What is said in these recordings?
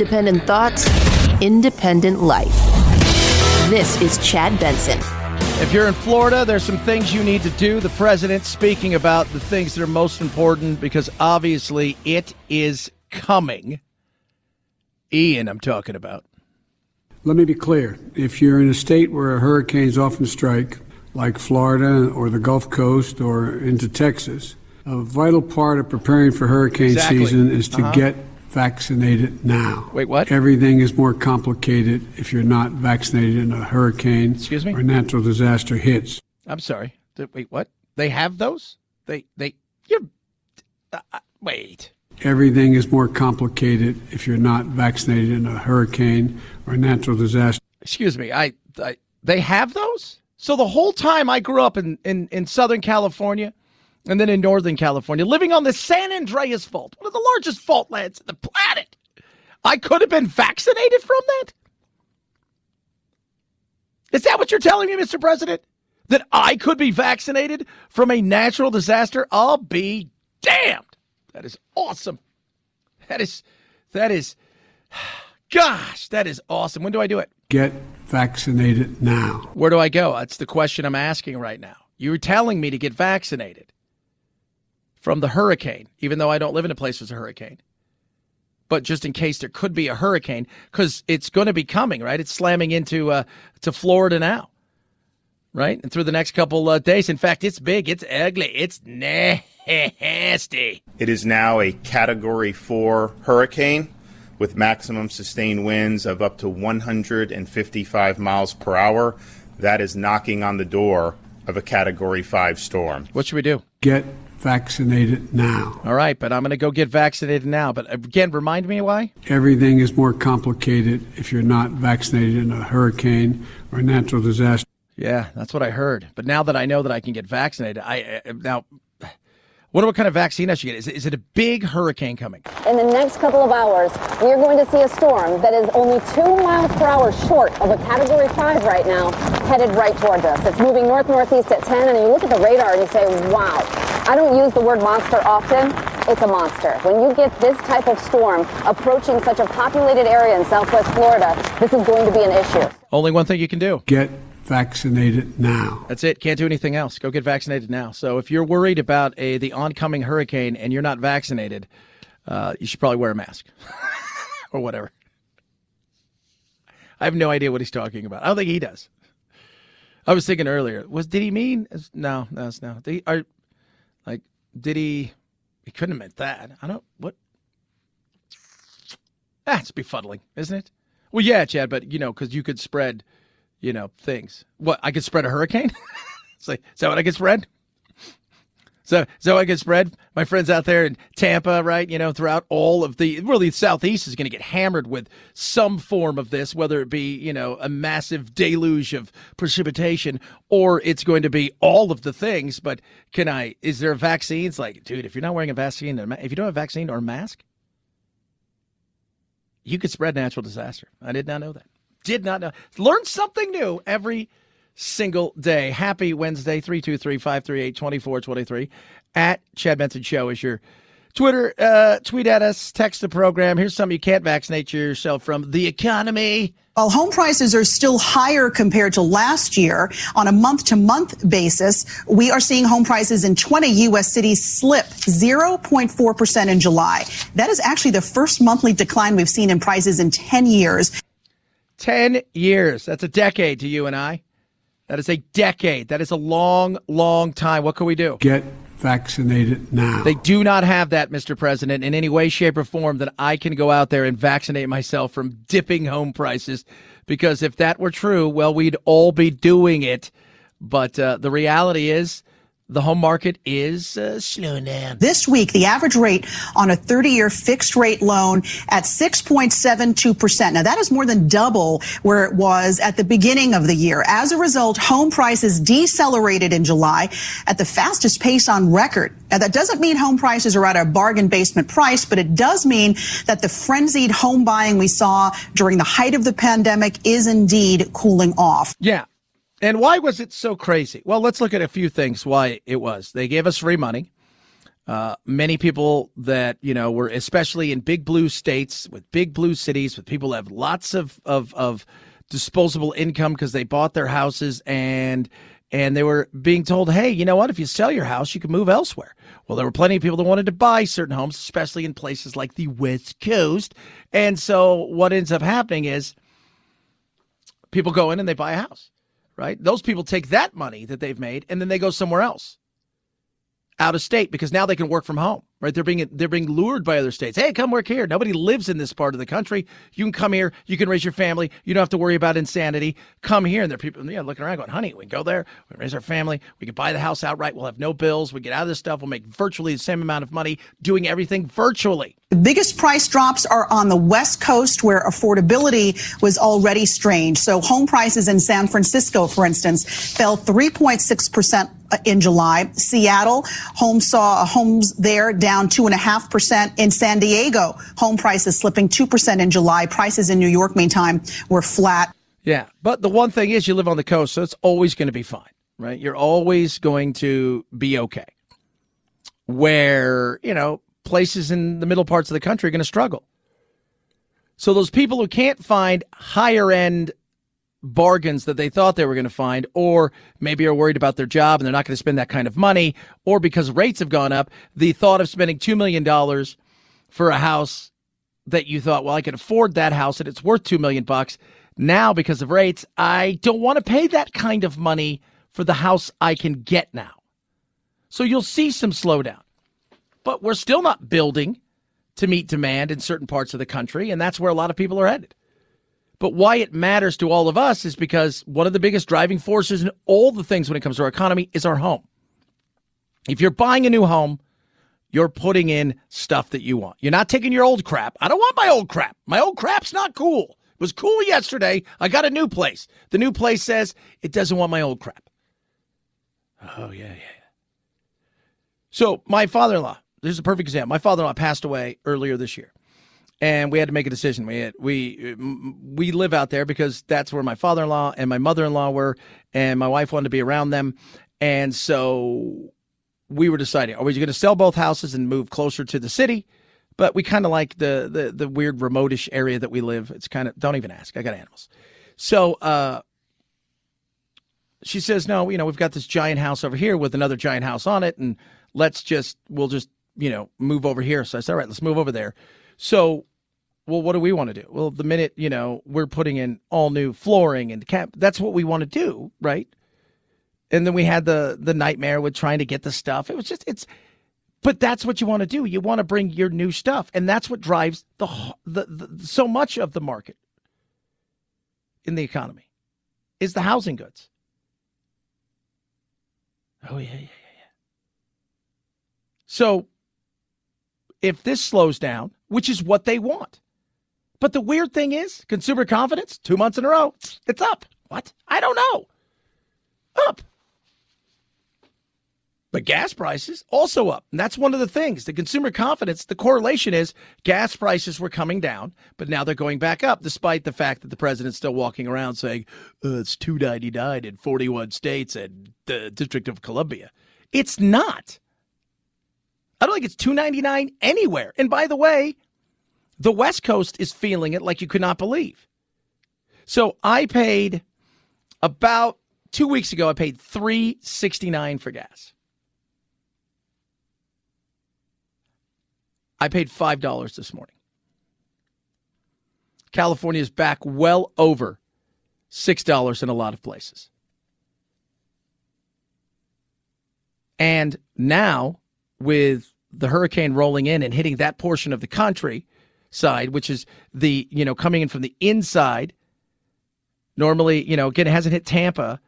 Independent thoughts, independent life. This is Chad Benson. If you're in Florida, there's some things you need to do. The president speaking about the things that are most important because obviously it is coming. Ian, I'm talking about. Let me be clear. If you're in a state where hurricanes often strike, like Florida or the Gulf Coast or into Texas, a vital part of preparing for hurricane Exactly. season is to Uh-huh. get vaccinated now. Wait, what? Everything is more complicated if you're not vaccinated in a hurricane Excuse me? or natural disaster hits. I'm sorry. Wait, what? They have those? They, they, you're, uh, uh, wait. Everything is more complicated if you're not vaccinated in a hurricane or natural disaster. Excuse me. I, I, they have those? So the whole time I grew up in, in, in Southern California and then in Northern California, living on the San Andreas Fault, one of the largest fault lands on the planet, I could have been vaccinated from that? Is that what you're telling me, Mr. President? That I could be vaccinated from a natural disaster? I'll be damned. That is awesome. That is, that is, gosh, that is awesome. When do I do it? Get vaccinated now. Where do I go? That's the question I'm asking right now. You're telling me to get vaccinated from the hurricane, even though I don't live in a place with a hurricane. But just in case there could be a hurricane, because it's going to be coming, right? It's slamming into uh, to Florida now, right? And through the next couple uh, days. In fact, it's big, it's ugly, it's nasty. It is now a Category 4 hurricane with maximum sustained winds of up to 155 miles per hour. That is knocking on the door of a Category 5 storm. What should we do? Get vaccinated now. All right, but I'm going to go get vaccinated now. But again, remind me why? Everything is more complicated if you're not vaccinated in a hurricane or a natural disaster. Yeah, that's what I heard. But now that I know that I can get vaccinated, I uh, now wonder what kind of vaccine I should get. Is it, is it a big hurricane coming? In the next couple of hours, we are going to see a storm that is only two miles per hour short of a Category 5 right now, headed right towards us. It's moving north-northeast at 10, and you look at the radar and you say, wow. I don't use the word monster often. It's a monster. When you get this type of storm approaching such a populated area in southwest Florida, this is going to be an issue. Only one thing you can do. Get vaccinated now. That's it. Can't do anything else. Go get vaccinated now. So if you're worried about a the oncoming hurricane and you're not vaccinated, uh, you should probably wear a mask or whatever. I have no idea what he's talking about. I don't think he does. I was thinking earlier. Was did he mean? No, no, it's no. Did he, are, like, did he? He couldn't have meant that. I don't. What? That's befuddling, isn't it? Well, yeah, Chad, but you know, because you could spread, you know, things. What? I could spread a hurricane. It's like, is that what I could spread? So, so I can spread my friends out there in Tampa, right? You know, throughout all of the really the southeast is going to get hammered with some form of this, whether it be you know a massive deluge of precipitation or it's going to be all of the things. But can I? Is there vaccines? Like, dude, if you're not wearing a vaccine, if you don't have a vaccine or a mask, you could spread natural disaster. I did not know that. Did not know. Learn something new every single day. Happy Wednesday, 323 538 2423. At Chad Benson Show is your Twitter. Uh, tweet at us, text the program. Here's something you can't vaccinate yourself from the economy. While home prices are still higher compared to last year on a month to month basis, we are seeing home prices in 20 U.S. cities slip 0.4% in July. That is actually the first monthly decline we've seen in prices in 10 years. 10 years. That's a decade to you and I. That is a decade. That is a long, long time. What can we do? Get vaccinated now. They do not have that, Mr. President, in any way, shape, or form that I can go out there and vaccinate myself from dipping home prices. Because if that were true, well, we'd all be doing it. But uh, the reality is, the home market is uh, slowing down. This week, the average rate on a 30 year fixed rate loan at 6.72%. Now, that is more than double where it was at the beginning of the year. As a result, home prices decelerated in July at the fastest pace on record. Now, that doesn't mean home prices are at a bargain basement price, but it does mean that the frenzied home buying we saw during the height of the pandemic is indeed cooling off. Yeah. And why was it so crazy? Well, let's look at a few things why it was. They gave us free money. Uh, many people that you know were especially in big blue states with big blue cities with people that have lots of of, of disposable income because they bought their houses and and they were being told, hey, you know what? If you sell your house, you can move elsewhere. Well, there were plenty of people that wanted to buy certain homes, especially in places like the West Coast. And so what ends up happening is people go in and they buy a house, right? Those people take that money that they've made and then they go somewhere else out of state because now they can work from home right? They're being they're being lured by other states. Hey, come work here. Nobody lives in this part of the country. You can come here. You can raise your family. You don't have to worry about insanity. Come here. And there are people yeah, looking around going, honey, we can go there. We can raise our family. We can buy the house outright. We'll have no bills. We get out of this stuff. We'll make virtually the same amount of money doing everything virtually. The biggest price drops are on the West Coast where affordability was already strained. So home prices in San Francisco, for instance, fell 3.6% in July. Seattle, homes saw homes there down 2.5%. In San Diego, home prices slipping 2% in July. Prices in New York, meantime, were flat. Yeah. But the one thing is, you live on the coast, so it's always going to be fine, right? You're always going to be okay. Where, you know, places in the middle parts of the country are going to struggle. So those people who can't find higher end bargains that they thought they were going to find, or maybe are worried about their job and they're not going to spend that kind of money, or because rates have gone up, the thought of spending $2 million for a house that you thought, well, I can afford that house and it's worth 2 million bucks. Now, because of rates, I don't want to pay that kind of money for the house I can get now. So you'll see some slowdown. But we're still not building to meet demand in certain parts of the country, and that's where a lot of people are headed. But why it matters to all of us is because one of the biggest driving forces in all the things when it comes to our economy is our home. If you're buying a new home, you're putting in stuff that you want. You're not taking your old crap. I don't want my old crap. My old crap's not cool. It was cool yesterday. I got a new place. The new place says it doesn't want my old crap. Oh, yeah, yeah. So, my father in law, this is a perfect example. My father in law passed away earlier this year and we had to make a decision. We had, we we live out there because that's where my father-in-law and my mother-in-law were, and my wife wanted to be around them, and so we were deciding: are we going to sell both houses and move closer to the city? But we kind of like the, the the weird remotish area that we live. It's kind of don't even ask. I got animals, so uh, she says, no, you know, we've got this giant house over here with another giant house on it, and let's just we'll just you know move over here. So I said, all right, let's move over there. So, well, what do we want to do? Well, the minute, you know, we're putting in all new flooring and cap, that's what we want to do, right? And then we had the the nightmare with trying to get the stuff. It was just it's but that's what you want to do. You want to bring your new stuff, and that's what drives the, the, the so much of the market in the economy is the housing goods. Oh yeah, yeah, yeah, yeah. So if this slows down, which is what they want. But the weird thing is, consumer confidence, two months in a row, it's up. What? I don't know. Up. But gas prices also up. And that's one of the things. The consumer confidence, the correlation is gas prices were coming down, but now they're going back up, despite the fact that the president's still walking around saying oh, it's 299 in 41 states and the District of Columbia. It's not. I don't think it's 299 anywhere. And by the way, the West Coast is feeling it like you could not believe. So I paid about two weeks ago, I paid 369 for gas. I paid $5 this morning. California is back well over $6 in a lot of places. And now with the hurricane rolling in and hitting that portion of the country side, which is the, you know, coming in from the inside. Normally, you know, again, it hasn't hit Tampa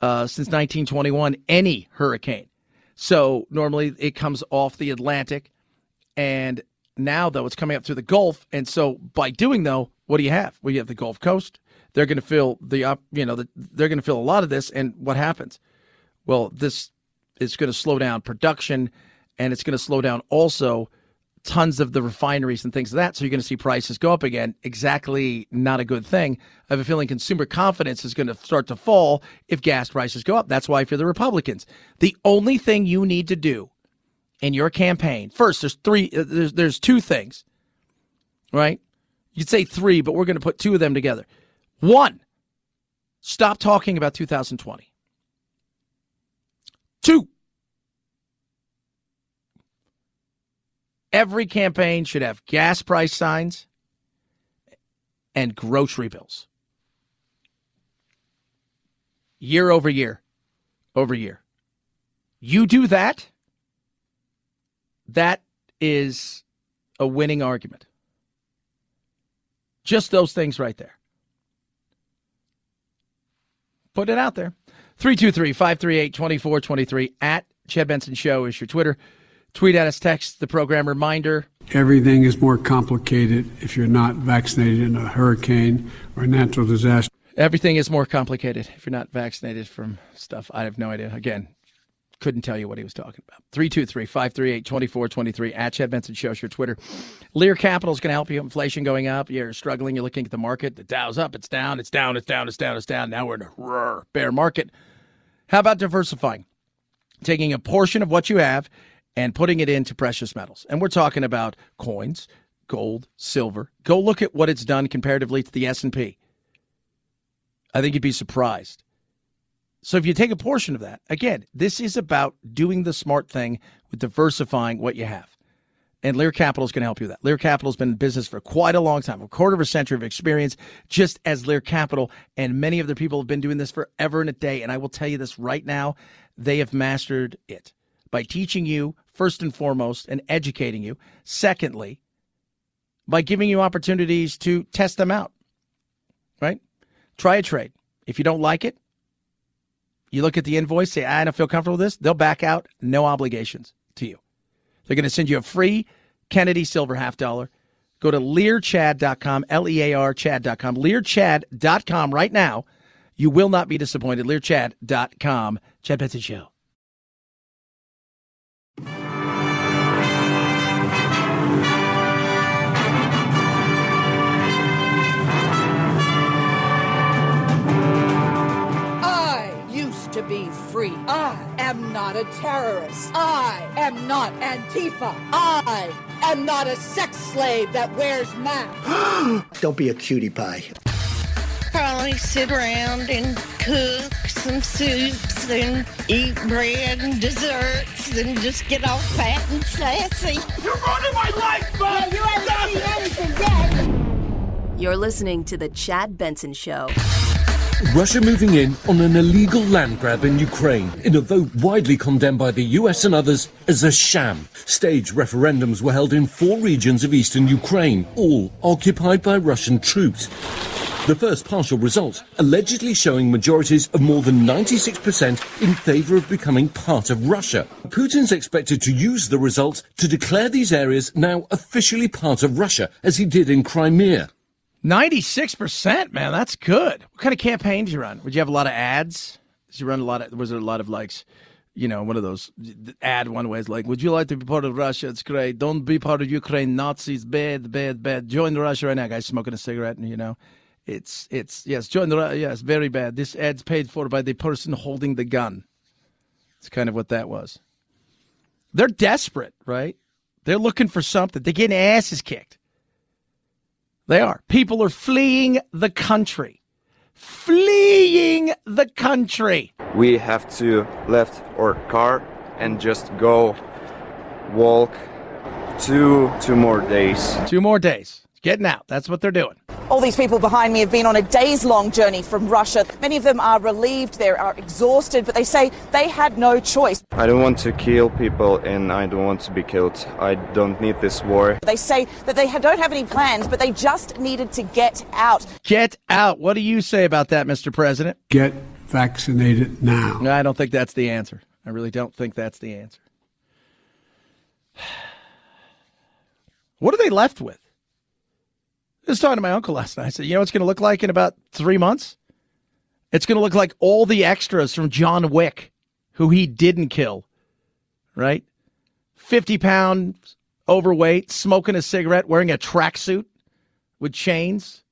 uh, since 1921, any hurricane. So normally it comes off the Atlantic. And now, though, it's coming up through the Gulf. And so by doing, though, what do you have? Well, you have the Gulf Coast. They're going to feel the, up, you know, the, they're going to feel a lot of this. And what happens? Well, this is going to slow down production and it's going to slow down also tons of the refineries and things like that. So you're going to see prices go up again. Exactly not a good thing. I have a feeling consumer confidence is going to start to fall if if gas prices go up. That's why for the Republicans, the only thing you need to do in your campaign, first, there's three, uh, there's, there's two things, right? You'd say three, but we're going to put two of them together. One, stop talking about 2020. Two, every campaign should have gas price signs and grocery bills. Year over year, over year. You do that, that is a winning argument. Just those things right there. Put it out there. 323 538 2423 at Chad Benson Show is your Twitter. Tweet at us, text the program reminder. Everything is more complicated if you're not vaccinated in a hurricane or a natural disaster. Everything is more complicated if you're not vaccinated from stuff. I have no idea. Again, couldn't tell you what he was talking about. 323 538 2423 at Chad Benson Show's your Twitter. Lear Capital is going to help you. Inflation going up. You're struggling. You're looking at the market. The Dow's up. It's down. It's down. It's down. It's down. It's down. Now we're in a roar, bear market. How about diversifying? Taking a portion of what you have and putting it into precious metals. And we're talking about coins, gold, silver. Go look at what it's done comparatively to the S&P. I think you'd be surprised. So if you take a portion of that, again, this is about doing the smart thing with diversifying what you have. And Lear Capital is going to help you with that. Lear Capital has been in business for quite a long time, a quarter of a century of experience, just as Lear Capital. And many of their people have been doing this forever and a day. And I will tell you this right now, they have mastered it by teaching you, first and foremost, and educating you. Secondly, by giving you opportunities to test them out, right? Try a trade. If you don't like it, you look at the invoice, say, I don't feel comfortable with this. They'll back out, no obligations to you. They're going to send you a free Kennedy silver half dollar. Go to learchad.com, L E A R Chad.com, learchad.com right now. You will not be disappointed. Learchad.com. Chad Benson Show. Am not a terrorist. I am not Antifa. I am not a sex slave that wears masks. Don't be a cutie pie. Probably sit around and cook some soups and eat bread and desserts and just get all fat and sassy. You're ruining my life, man! you haven't seen anything yet. You're listening to The Chad Benson Show. Russia moving in on an illegal land grab in Ukraine in a vote widely condemned by the US and others as a sham. Stage referendums were held in four regions of eastern Ukraine, all occupied by Russian troops. The first partial result allegedly showing majorities of more than 96% in favor of becoming part of Russia. Putin's expected to use the result to declare these areas now officially part of Russia, as he did in Crimea. 96%, man. That's good. What kind of campaign did you run? Would you have a lot of ads? Did you run a lot of, was there a lot of likes? You know, one of those ad one ways like, would you like to be part of Russia? It's great. Don't be part of Ukraine. Nazis, bad, bad, bad. Join the Russia right now. Guys smoking a cigarette, and you know, it's, it's, yes, join the, yes, very bad. This ad's paid for by the person holding the gun. It's kind of what that was. They're desperate, right? They're looking for something. They're getting asses kicked. They are. People are fleeing the country. Fleeing the country. We have to left our car and just go walk two two more days. Two more days. Getting out. That's what they're doing. All these people behind me have been on a days long journey from Russia. Many of them are relieved, they are exhausted, but they say they had no choice. I don't want to kill people and I don't want to be killed. I don't need this war. They say that they don't have any plans, but they just needed to get out. Get out. What do you say about that, Mr. President? Get vaccinated now. I don't think that's the answer. I really don't think that's the answer. What are they left with? I was talking to my uncle last night. I said, you know what's going to look like in about three months? It's going to look like all the extras from John Wick, who he didn't kill, right? 50 pounds overweight, smoking a cigarette, wearing a tracksuit with chains,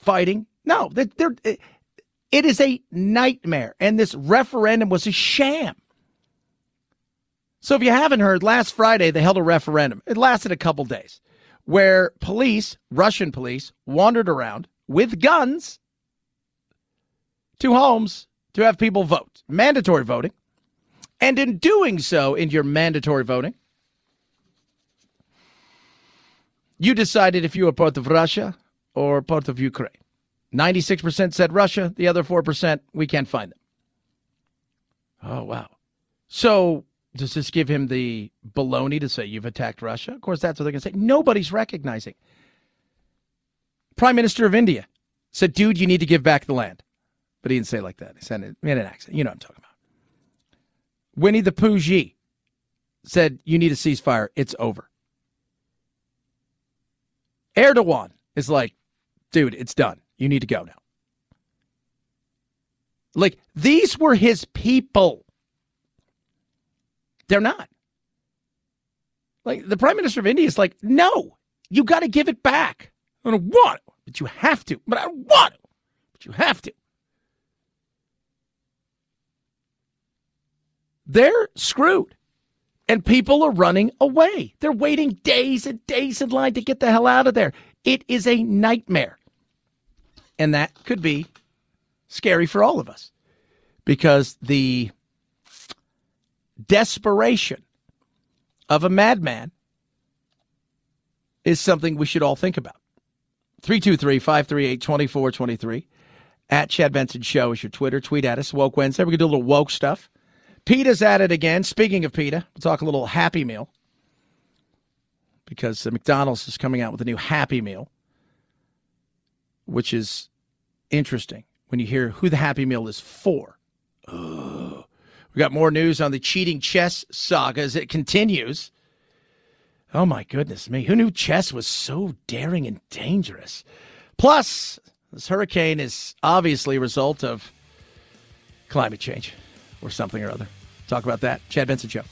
fighting. No, they're, they're, it is a nightmare. And this referendum was a sham. So if you haven't heard, last Friday they held a referendum. It lasted a couple days where police, Russian police, wandered around with guns to homes to have people vote. Mandatory voting. And in doing so, in your mandatory voting, you decided if you were part of Russia or part of Ukraine. 96% said Russia, the other 4%, we can't find them. Oh, wow. So does this give him the baloney to say you've attacked Russia? Of course, that's what they're going to say. Nobody's recognizing. Prime Minister of India said, dude, you need to give back the land. But he didn't say like that. He said it in an accent. You know what I'm talking about. Winnie the Pooh said, you need a ceasefire. It's over. Erdogan is like, dude, it's done. You need to go now. Like, these were his people. They're not. Like, the Prime Minister of India is like, no, you got to give it back. I don't want but you have to. But I want but you have to. They're screwed. And people are running away. They're waiting days and days in line to get the hell out of there. It is a nightmare. And that could be scary for all of us because the desperation of a madman is something we should all think about. 323 538 2423 at Chad Benson Show is your Twitter. Tweet at us. Woke Wednesday. We can do a little woke stuff. PETA's at it again. Speaking of PETA, we'll talk a little Happy Meal because McDonald's is coming out with a new Happy Meal, which is interesting when you hear who the Happy Meal is for. Ugh. We got more news on the cheating chess saga as it continues. Oh my goodness me. Who knew chess was so daring and dangerous? Plus, this hurricane is obviously a result of climate change or something or other. Talk about that. Chad Benson Show.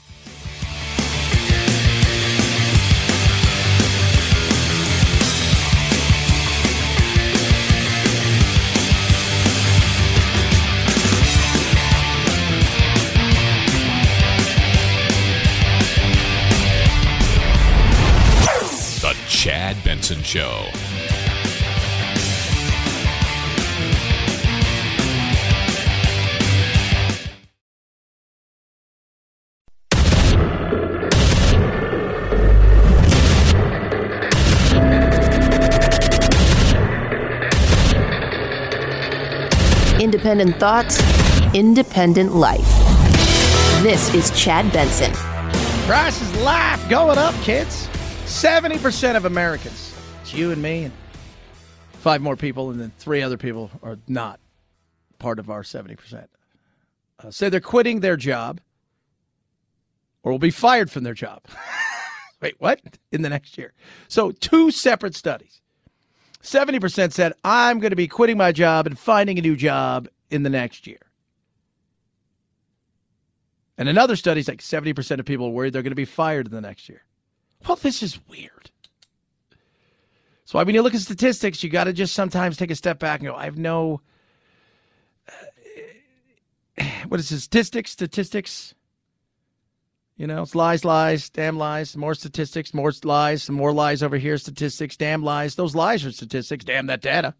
Chad Show. Independent thoughts, independent life. This is Chad Benson. Prices is life going up, kids. 70% of Americans, it's you and me and five more people, and then three other people are not part of our 70%. Uh, say they're quitting their job or will be fired from their job. Wait, what? In the next year. So, two separate studies. 70% said, I'm going to be quitting my job and finding a new job in the next year. And another study is like 70% of people are worried they're going to be fired in the next year. Well, this is weird. So, when you look at statistics, you got to just sometimes take a step back and go, I have no. What is it? Statistics? Statistics? You know, it's lies, lies, damn lies, more statistics, more lies, some more lies over here, statistics, damn lies. Those lies are statistics, damn that data.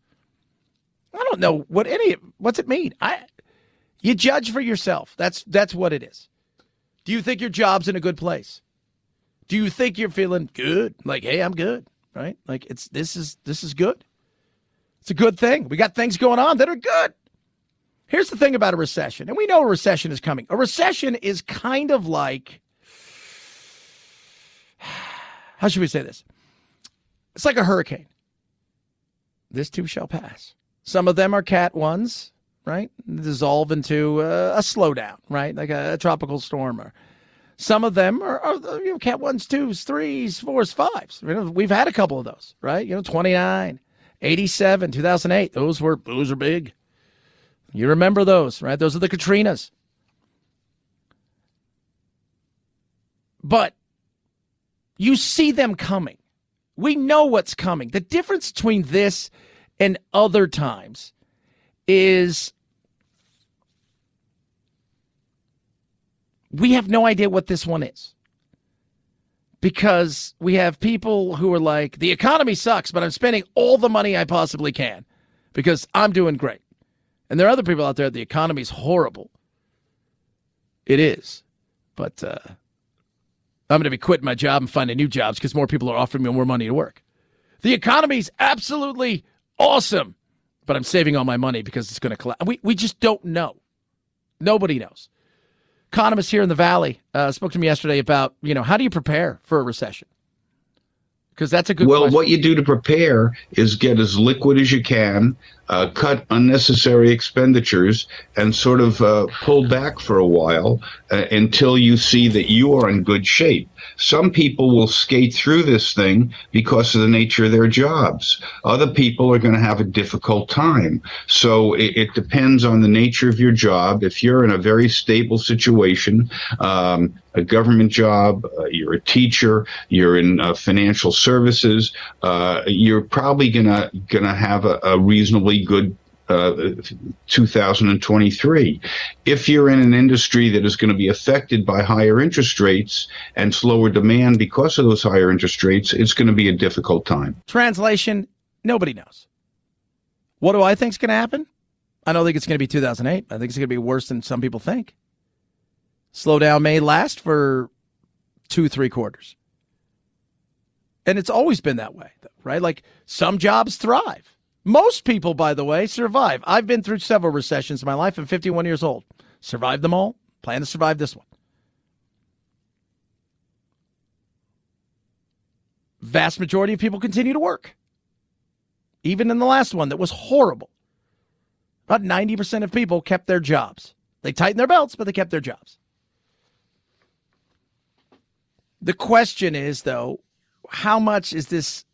I don't know what any what's it mean? I you judge for yourself. That's that's what it is. Do you think your job's in a good place? Do you think you're feeling good? Like, hey, I'm good, right? Like it's this is this is good. It's a good thing. We got things going on that are good. Here's the thing about a recession, and we know a recession is coming. A recession is kind of like how should we say this? It's like a hurricane. This too shall pass. Some of them are cat ones, right? Dissolve into a, a slowdown, right? Like a, a, tropical storm. Or some of them are, are you know, cat ones, twos, threes, fours, fives. You know, we've had a couple of those, right? You know, 29, 87, 2008. Those were those are big. You remember those, right? Those are the Katrinas. But you see them coming. We know what's coming. The difference between this and other times is we have no idea what this one is because we have people who are like, the economy sucks, but I'm spending all the money I possibly can because I'm doing great. And there are other people out there, the economy's horrible. It is. But uh, I'm going to be quitting my job and finding new jobs because more people are offering me more money to work. The economy's absolutely awesome, but I'm saving all my money because it's going to collapse. We, we just don't know. Nobody knows. Economists here in the Valley uh, spoke to me yesterday about, you know, how do you prepare for a recession? Because that's a good well, question. what you do to prepare is get as liquid as you can, uh, cut unnecessary expenditures, and sort of uh, pull back for a while uh, until you see that you are in good shape. Some people will skate through this thing because of the nature of their jobs. Other people are going to have a difficult time. So it, it, depends on the nature of your job. If you're in a very stable situation, um, a government job, uh, you're a teacher, you're in uh, financial services, uh, you're probably gonna gonna have a, a reasonably good uh, 2023. If you're in an industry that is going to be affected by higher interest rates and slower demand because of those higher interest rates, it's going to be a difficult time. Translation Nobody knows. What do I think is going to happen? I don't think it's going to be 2008. I think it's going to be worse than some people think. Slowdown may last for two, three quarters. And it's always been that way, right? Like some jobs thrive most people, by the way, survive. I've been through several recessions in my life. I'm 51 years old. Survived them all. Plan to survive this one. Vast majority of people continue to work. Even in the last one that was horrible. About 90% of people kept their jobs. They tightened their belts, but they kept their jobs. The question is, though, how much is this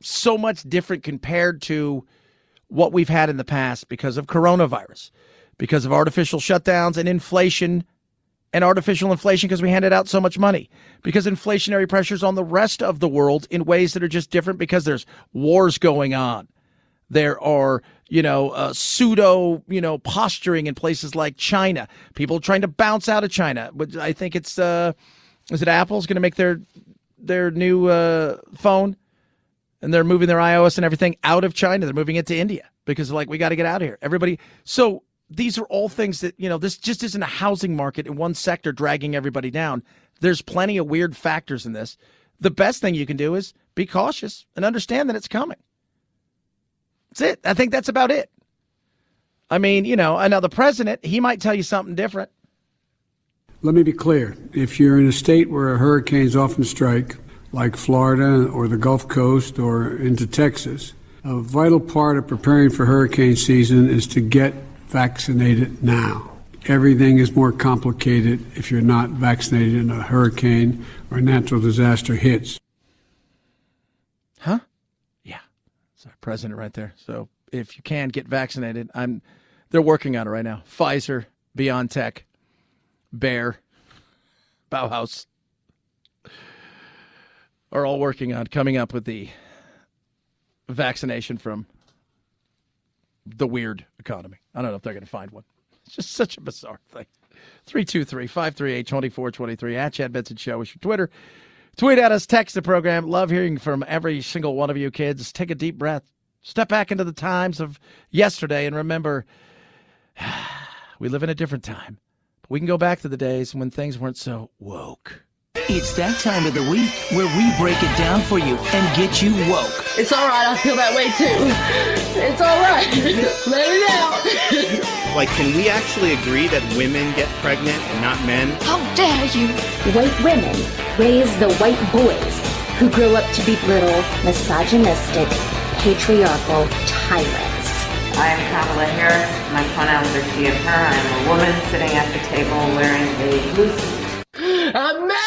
so much different compared to what we've had in the past because of coronavirus, because of artificial shutdowns and inflation and artificial inflation because we handed out so much money, because inflationary pressures on the rest of the world in ways that are just different because there's wars going on. There are, you know, uh, pseudo, you know, posturing in places like China. People trying to bounce out of China. But I think it's, uh, is it Apple's going to make their their new uh, phone? And they're moving their iOS and everything out of China. They're moving it to India because like we got to get out of here. Everybody. So these are all things that you know. This just isn't a housing market in one sector dragging everybody down. There's plenty of weird factors in this. The best thing you can do is be cautious and understand that it's coming. That's it. I think that's about it. I mean, you know, I know the president, he might tell you something different. Let me be clear. If you're in a state where hurricanes often strike, like Florida or the Gulf Coast or into Texas. A vital part of preparing for hurricane season is to get vaccinated now. Everything is more complicated if you're not vaccinated in a hurricane or natural disaster hits. Huh? Yeah. It's our president right there. So if you can get vaccinated, I'm they're working on it right now. Pfizer, BioNTech, Bear, Bauhaus are all working on coming up with the vaccination from the weird economy. I don't know if they're going to find one. It's just such a bizarre thing. 323 538 2423 at Chad Benson Show is your Twitter. Tweet at us, text the program. Love hearing from every single one of you kids. Take a deep breath. Step back into the times of yesterday and remember we live in a different time. But we can go back to the days when things weren't so woke. It's that time of the week where we break it down for you and get you woke. It's all right. I feel that way too. It's all right. Let it out. like, can we actually agree that women get pregnant and not men? How dare you? White women raise the white boys who grow up to be little misogynistic, patriarchal tyrants. I am Kamala Harris. My pronouns are she and her. I am a woman sitting at the table wearing a blue suit. I'm mad as hell today!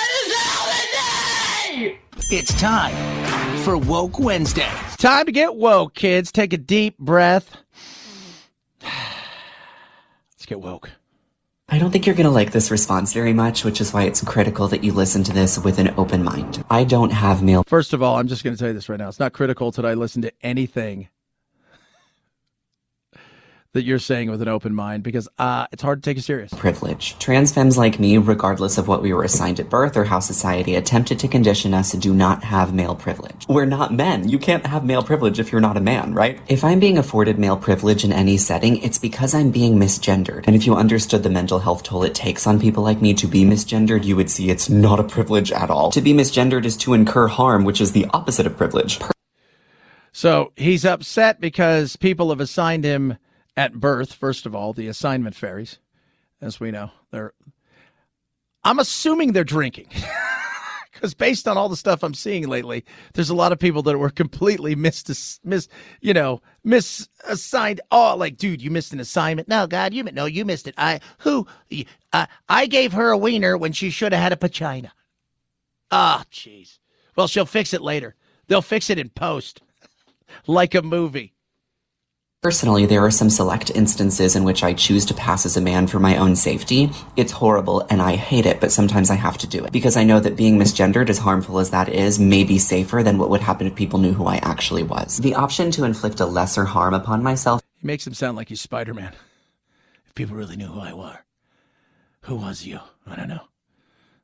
It's time for Woke Wednesday. It's time to get woke, kids. Take a deep breath. Let's get woke. I don't think you're going to like this response very much, which is why it's critical that you listen to this with an open mind. I don't have male. First of all, I'm just going to tell you this right now. It's not critical that I listen to anything that you're saying with an open mind because uh, it's hard to take you serious. Privilege. Trans femmes like me, regardless of what we were assigned at birth or how society attempted to condition us, do not have male privilege. We're not men. You can't have male privilege if you're not a man, right? If I'm being afforded male privilege in any setting, it's because I'm being misgendered. And if you understood the mental health toll it takes on people like me to be misgendered, you would see it's not a privilege at all. To be misgendered is to incur harm, which is the opposite of privilege. So he's upset because people have assigned him at birth, first of all, the assignment fairies, as we know. They're I'm assuming they're drinking. Because based on all the stuff I'm seeing lately, there's a lot of people that were completely missed, miss, you know, misassigned. Oh, like, dude, you missed an assignment. No, God, you no, you missed it. I who, uh, I gave her a wiener when she should have had a pachina. Ah, oh, jeez. Well, she'll fix it later. They'll fix it in post, like a movie. Personally, there are some select instances in which I choose to pass as a man for my own safety. It's horrible and I hate it, but sometimes I have to do it because I know that being misgendered, as harmful as that is, may be safer than what would happen if people knew who I actually was. The option to inflict a lesser harm upon myself. Makes him sound like he's Spider Man. If people really knew who I were, who was you? I don't know.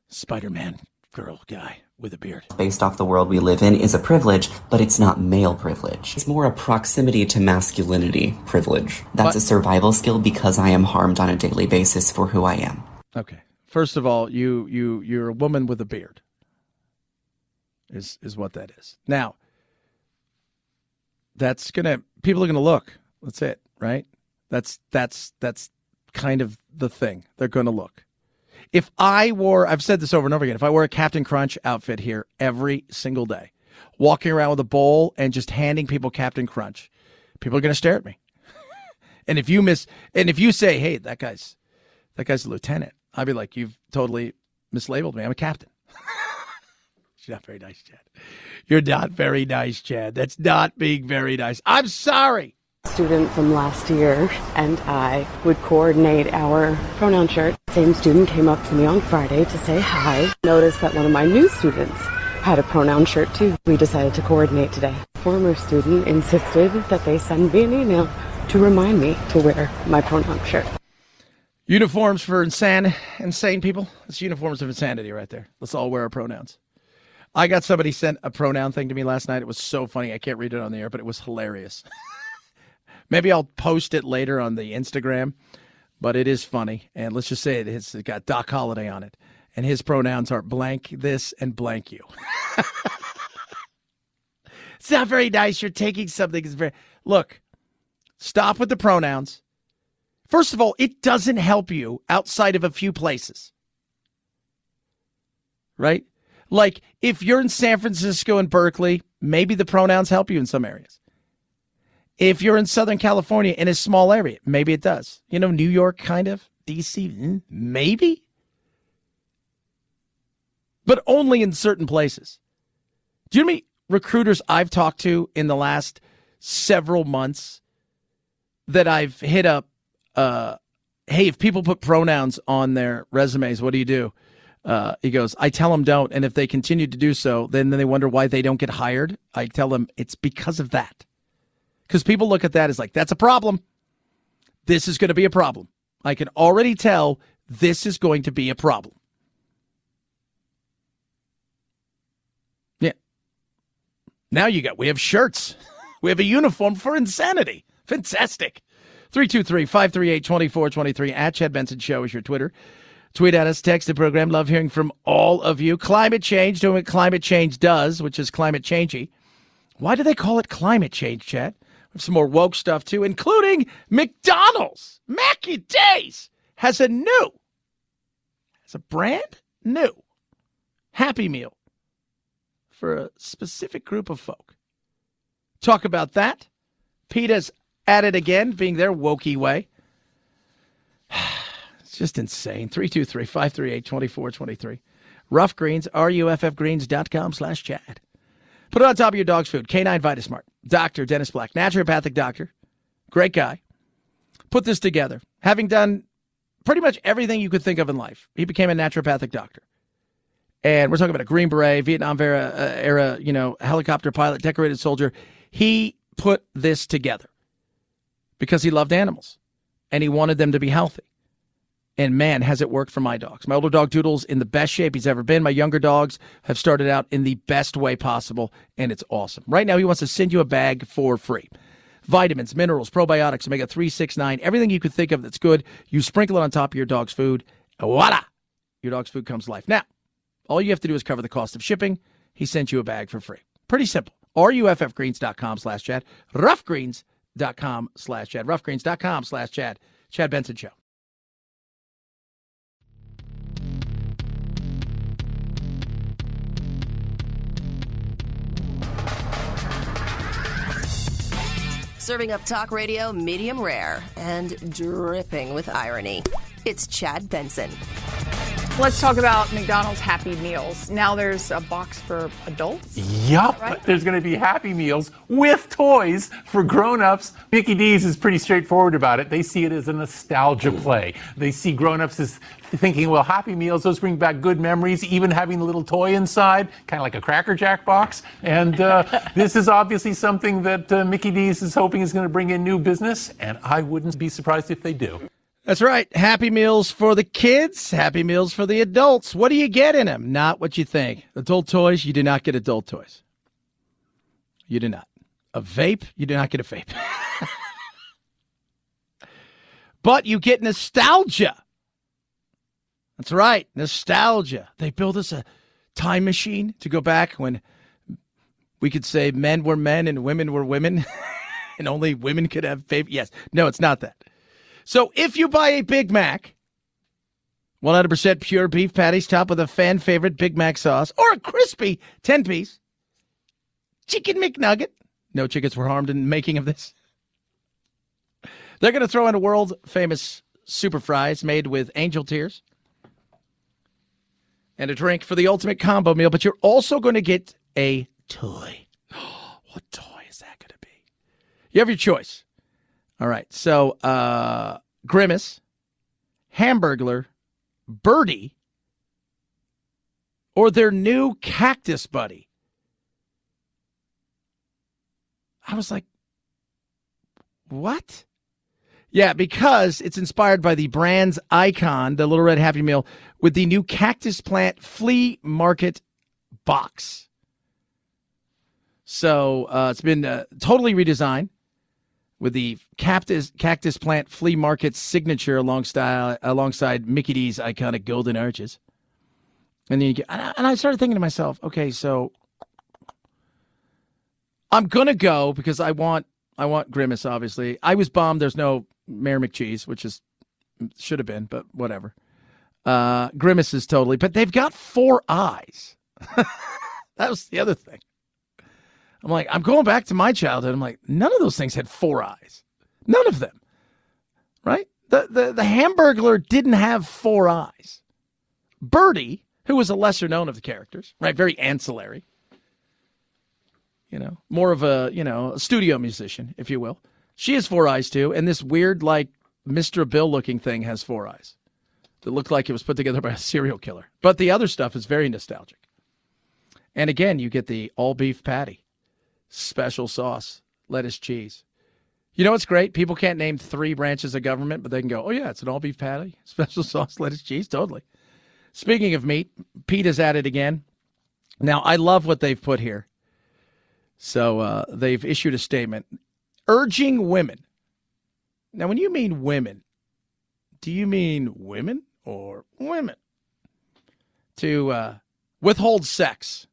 Spider Man girl guy with a beard. Based off the world we live in is a privilege, but it's not male privilege. It's more a proximity to masculinity privilege. That's a survival skill because I am harmed on a daily basis for who I am. Okay. First of all, you you you're a woman with a beard. Is is what that is. Now, that's gonna people are gonna look. That's it, right? That's that's that's kind of the thing. They're gonna look. If I wore, I've said this over and over again, if I wore a Captain Crunch outfit here every single day, walking around with a bowl and just handing people Captain Crunch, people are going to stare at me. and if you miss, and if you say, hey, that guy's, that guy's a lieutenant, I'd be like, you've totally mislabeled me. I'm a captain. You're not very nice, Chad. You're not very nice, Chad. That's not being very nice. I'm sorry student from last year and I would coordinate our pronoun shirt. Same student came up to me on Friday to say hi. Noticed that one of my new students had a pronoun shirt too. We decided to coordinate today. Former student insisted that they send me an email to remind me to wear my pronoun shirt. Uniforms for insane, insane people. It's uniforms of insanity right there. Let's all wear our pronouns. I got somebody sent a pronoun thing to me last night. It was so funny. I can't read it on the air, but it was hilarious. Maybe I'll post it later on the Instagram, but it is funny. And let's just say it, it's got Doc Holliday on it. And his pronouns are blank this and blank you. it's not very nice. You're taking something. It's very look. Stop with the pronouns. First of all, it doesn't help you outside of a few places. Right? Like if you're in San Francisco and Berkeley, maybe the pronouns help you in some areas. If you're in Southern California in a small area, maybe it does. You know, New York, kind of, DC, hmm, maybe, but only in certain places. Do you know how many recruiters I've talked to in the last several months that I've hit up? Uh, hey, if people put pronouns on their resumes, what do you do? Uh, he goes, I tell them don't. And if they continue to do so, then, then they wonder why they don't get hired. I tell them it's because of that. Because people look at that as like, that's a problem. This is going to be a problem. I can already tell this is going to be a problem. Yeah. Now you got, we have shirts. We have a uniform for insanity. Fantastic. 323 538 2423 at Chad Benson Show is your Twitter. Tweet at us, text the program. Love hearing from all of you. Climate change, doing what climate change does, which is climate changey. Why do they call it climate change, Chad? Some more woke stuff too, including McDonald's. Mickey D's has a new, has a brand new Happy Meal for a specific group of folk. Talk about that. PETA's at it again, being their wokey way. It's just insane. 323 538 2423. Ruff Greens, ruffgreens.com slash Chad. Put it on top of your dog's food. Canine Vitasmart. Doctor Dennis Black, naturopathic doctor. Great guy. Put this together. Having done pretty much everything you could think of in life, he became a naturopathic doctor. And we're talking about a Green Beret, Vietnam era, uh, era, you know, helicopter pilot, decorated soldier. He put this together. because he loved animals and he wanted them to be healthy. And man, has it worked for my dogs. My older dog Doodle's in the best shape he's ever been. My younger dogs have started out in the best way possible, and it's awesome. Right now, he wants to send you a bag for free. Vitamins, minerals, probiotics, omega 369, everything you could think of that's good. You sprinkle it on top of your dog's food. Voila! Your dog's food comes to life. Now, all you have to do is cover the cost of shipping. He sent you a bag for free. Pretty simple. RUFFgreens.com slash Chad. Ruffgreens.com slash Chad. Ruffgreens.com slash Chad. Chad Benson Show. Serving up talk radio medium rare and dripping with irony. It's Chad Benson. Let's talk about McDonald's Happy Meals. Now there's a box for adults. Yup. Right? There's going to be Happy Meals with toys for grown-ups. Mickey D's is pretty straightforward about it. They see it as a nostalgia play. They see grown-ups as thinking, well, Happy Meals, those bring back good memories, even having the little toy inside, kind of like a Cracker Jack box. And uh, this is obviously something that uh, Mickey D's is hoping is going to bring in new business, and I wouldn't be surprised if they do. That's right. Happy Meals for the kids, Happy Meals for the adults. What do you get in them? Not what you think. Adult toys, you do not get adult toys. You do not. A vape, you do not get a vape. but you get nostalgia. That's right. Nostalgia. They built us a time machine to go back when we could say men were men and women were women and only women could have vape. Yes. No, it's not that. So if you buy a Big Mac, 100% pure beef patties topped with a fan favorite Big Mac sauce, or a crispy 10 piece chicken McNugget, no chickens were harmed in the making of this. They're going to throw in a world famous super fries made with angel tears and a drink for the ultimate combo meal, but you're also going to get a toy. what toy is that going to be? You have your choice. All right. So, uh, Grimace, Hamburglar, Birdie, or their new cactus buddy. I was like, what? Yeah, because it's inspired by the brand's icon, the Little Red Happy Meal, with the new cactus plant flea market box. So uh, it's been uh, totally redesigned with the cactus cactus plant flea market signature alongside alongside Mickey D's iconic golden arches. And then you get, and I started thinking to myself, okay, so I'm gonna go because I want I want Grimace. Obviously, I was bummed. There's no Mayor McCheese, which is should have been, but whatever. Uh, Grimace is totally, but they've got four eyes. that was the other thing. I'm like, I'm going back to my childhood. I'm like, none of those things had four eyes. None of them. Right? The the the Hamburglar didn't have four eyes. Birdie, who was a lesser known of the characters, right? Very ancillary. You know, more of a, you know, a studio musician, if you will. She has four eyes too, and this weird like Mr. Bill looking thing has four eyes. That looked like it was put together by a serial killer. But the other stuff is very nostalgic. And again, you get the all beef patty special sauce, lettuce, cheese. You know what's great? People can't name three branches of government, but they can go, oh, yeah, it's an all beef patty, special sauce, lettuce, cheese. Totally. Speaking of meat, PETA is at it again. Now, I love what they've put here. So uh, they've issued a statement urging women. Now, when you mean women, do you mean women or women? To uh, withhold sex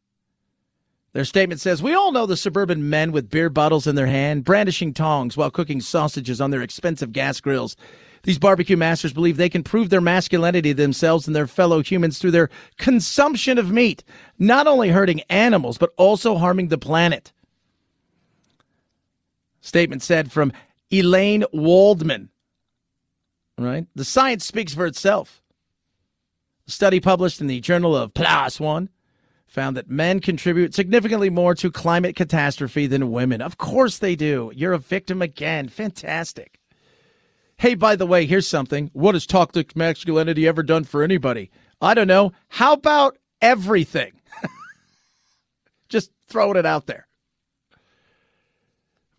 their statement says, We all know the suburban men with beer bottles in their hand, brandishing tongs while cooking sausages on their expensive gas grills. These barbecue masters believe they can prove their masculinity to themselves and their fellow humans through their consumption of meat, not only hurting animals, but also harming the planet. Statement said from Elaine Waldman. Right? The science speaks for itself. A study published in the Journal of PLOS One found that men contribute significantly more to climate catastrophe than women. Of course they do. You're a victim again. Fantastic. Hey, by the way, here's something. What has toxic masculinity ever done for anybody? I don't know. How about everything? Just throwing it out there.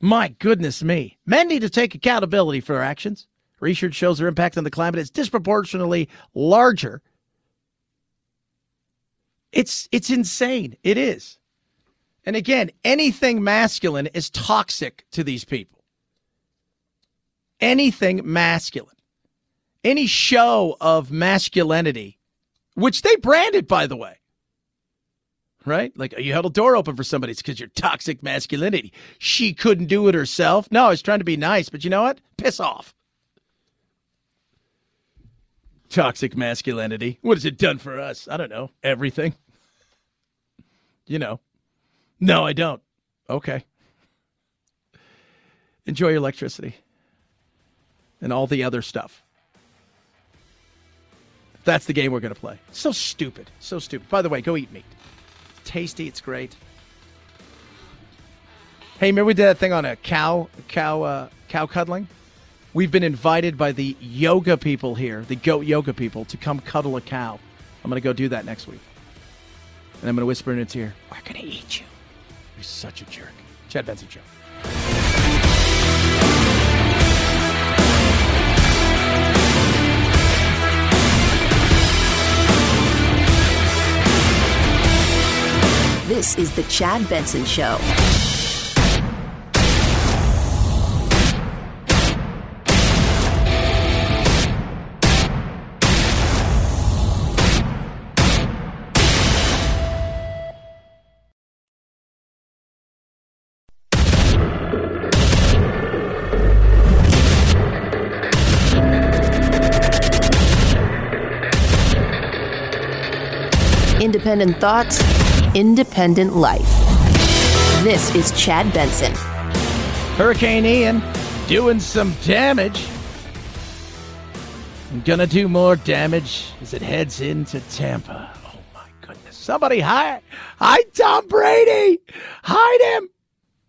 My goodness me. Men need to take accountability for their actions. Research shows their impact on the climate is disproportionately larger. It's it's insane. It is. And again, anything masculine is toxic to these people. Anything masculine. Any show of masculinity, which they branded, by the way. Right? Like you held a door open for somebody. It's because you're toxic masculinity. She couldn't do it herself. No, I was trying to be nice, but you know what? Piss off. Toxic masculinity. What has it done for us? I don't know. Everything. You know. No, I don't. Okay. Enjoy your electricity and all the other stuff. That's the game we're going to play. So stupid. So stupid. By the way, go eat meat. It's tasty. It's great. Hey, remember we did that thing on a cow, cow, uh, cow cuddling? We've been invited by the yoga people here, the goat yoga people, to come cuddle a cow. I'm going to go do that next week. And I'm going to whisper in its ear, We're going to eat you. You're such a jerk. Chad Benson Show. This is the Chad Benson Show. Independent thoughts, independent life. This is Chad Benson. Hurricane Ian doing some damage. I'm gonna do more damage as it heads into Tampa. Oh my goodness. Somebody hide hide Tom Brady! Hide him!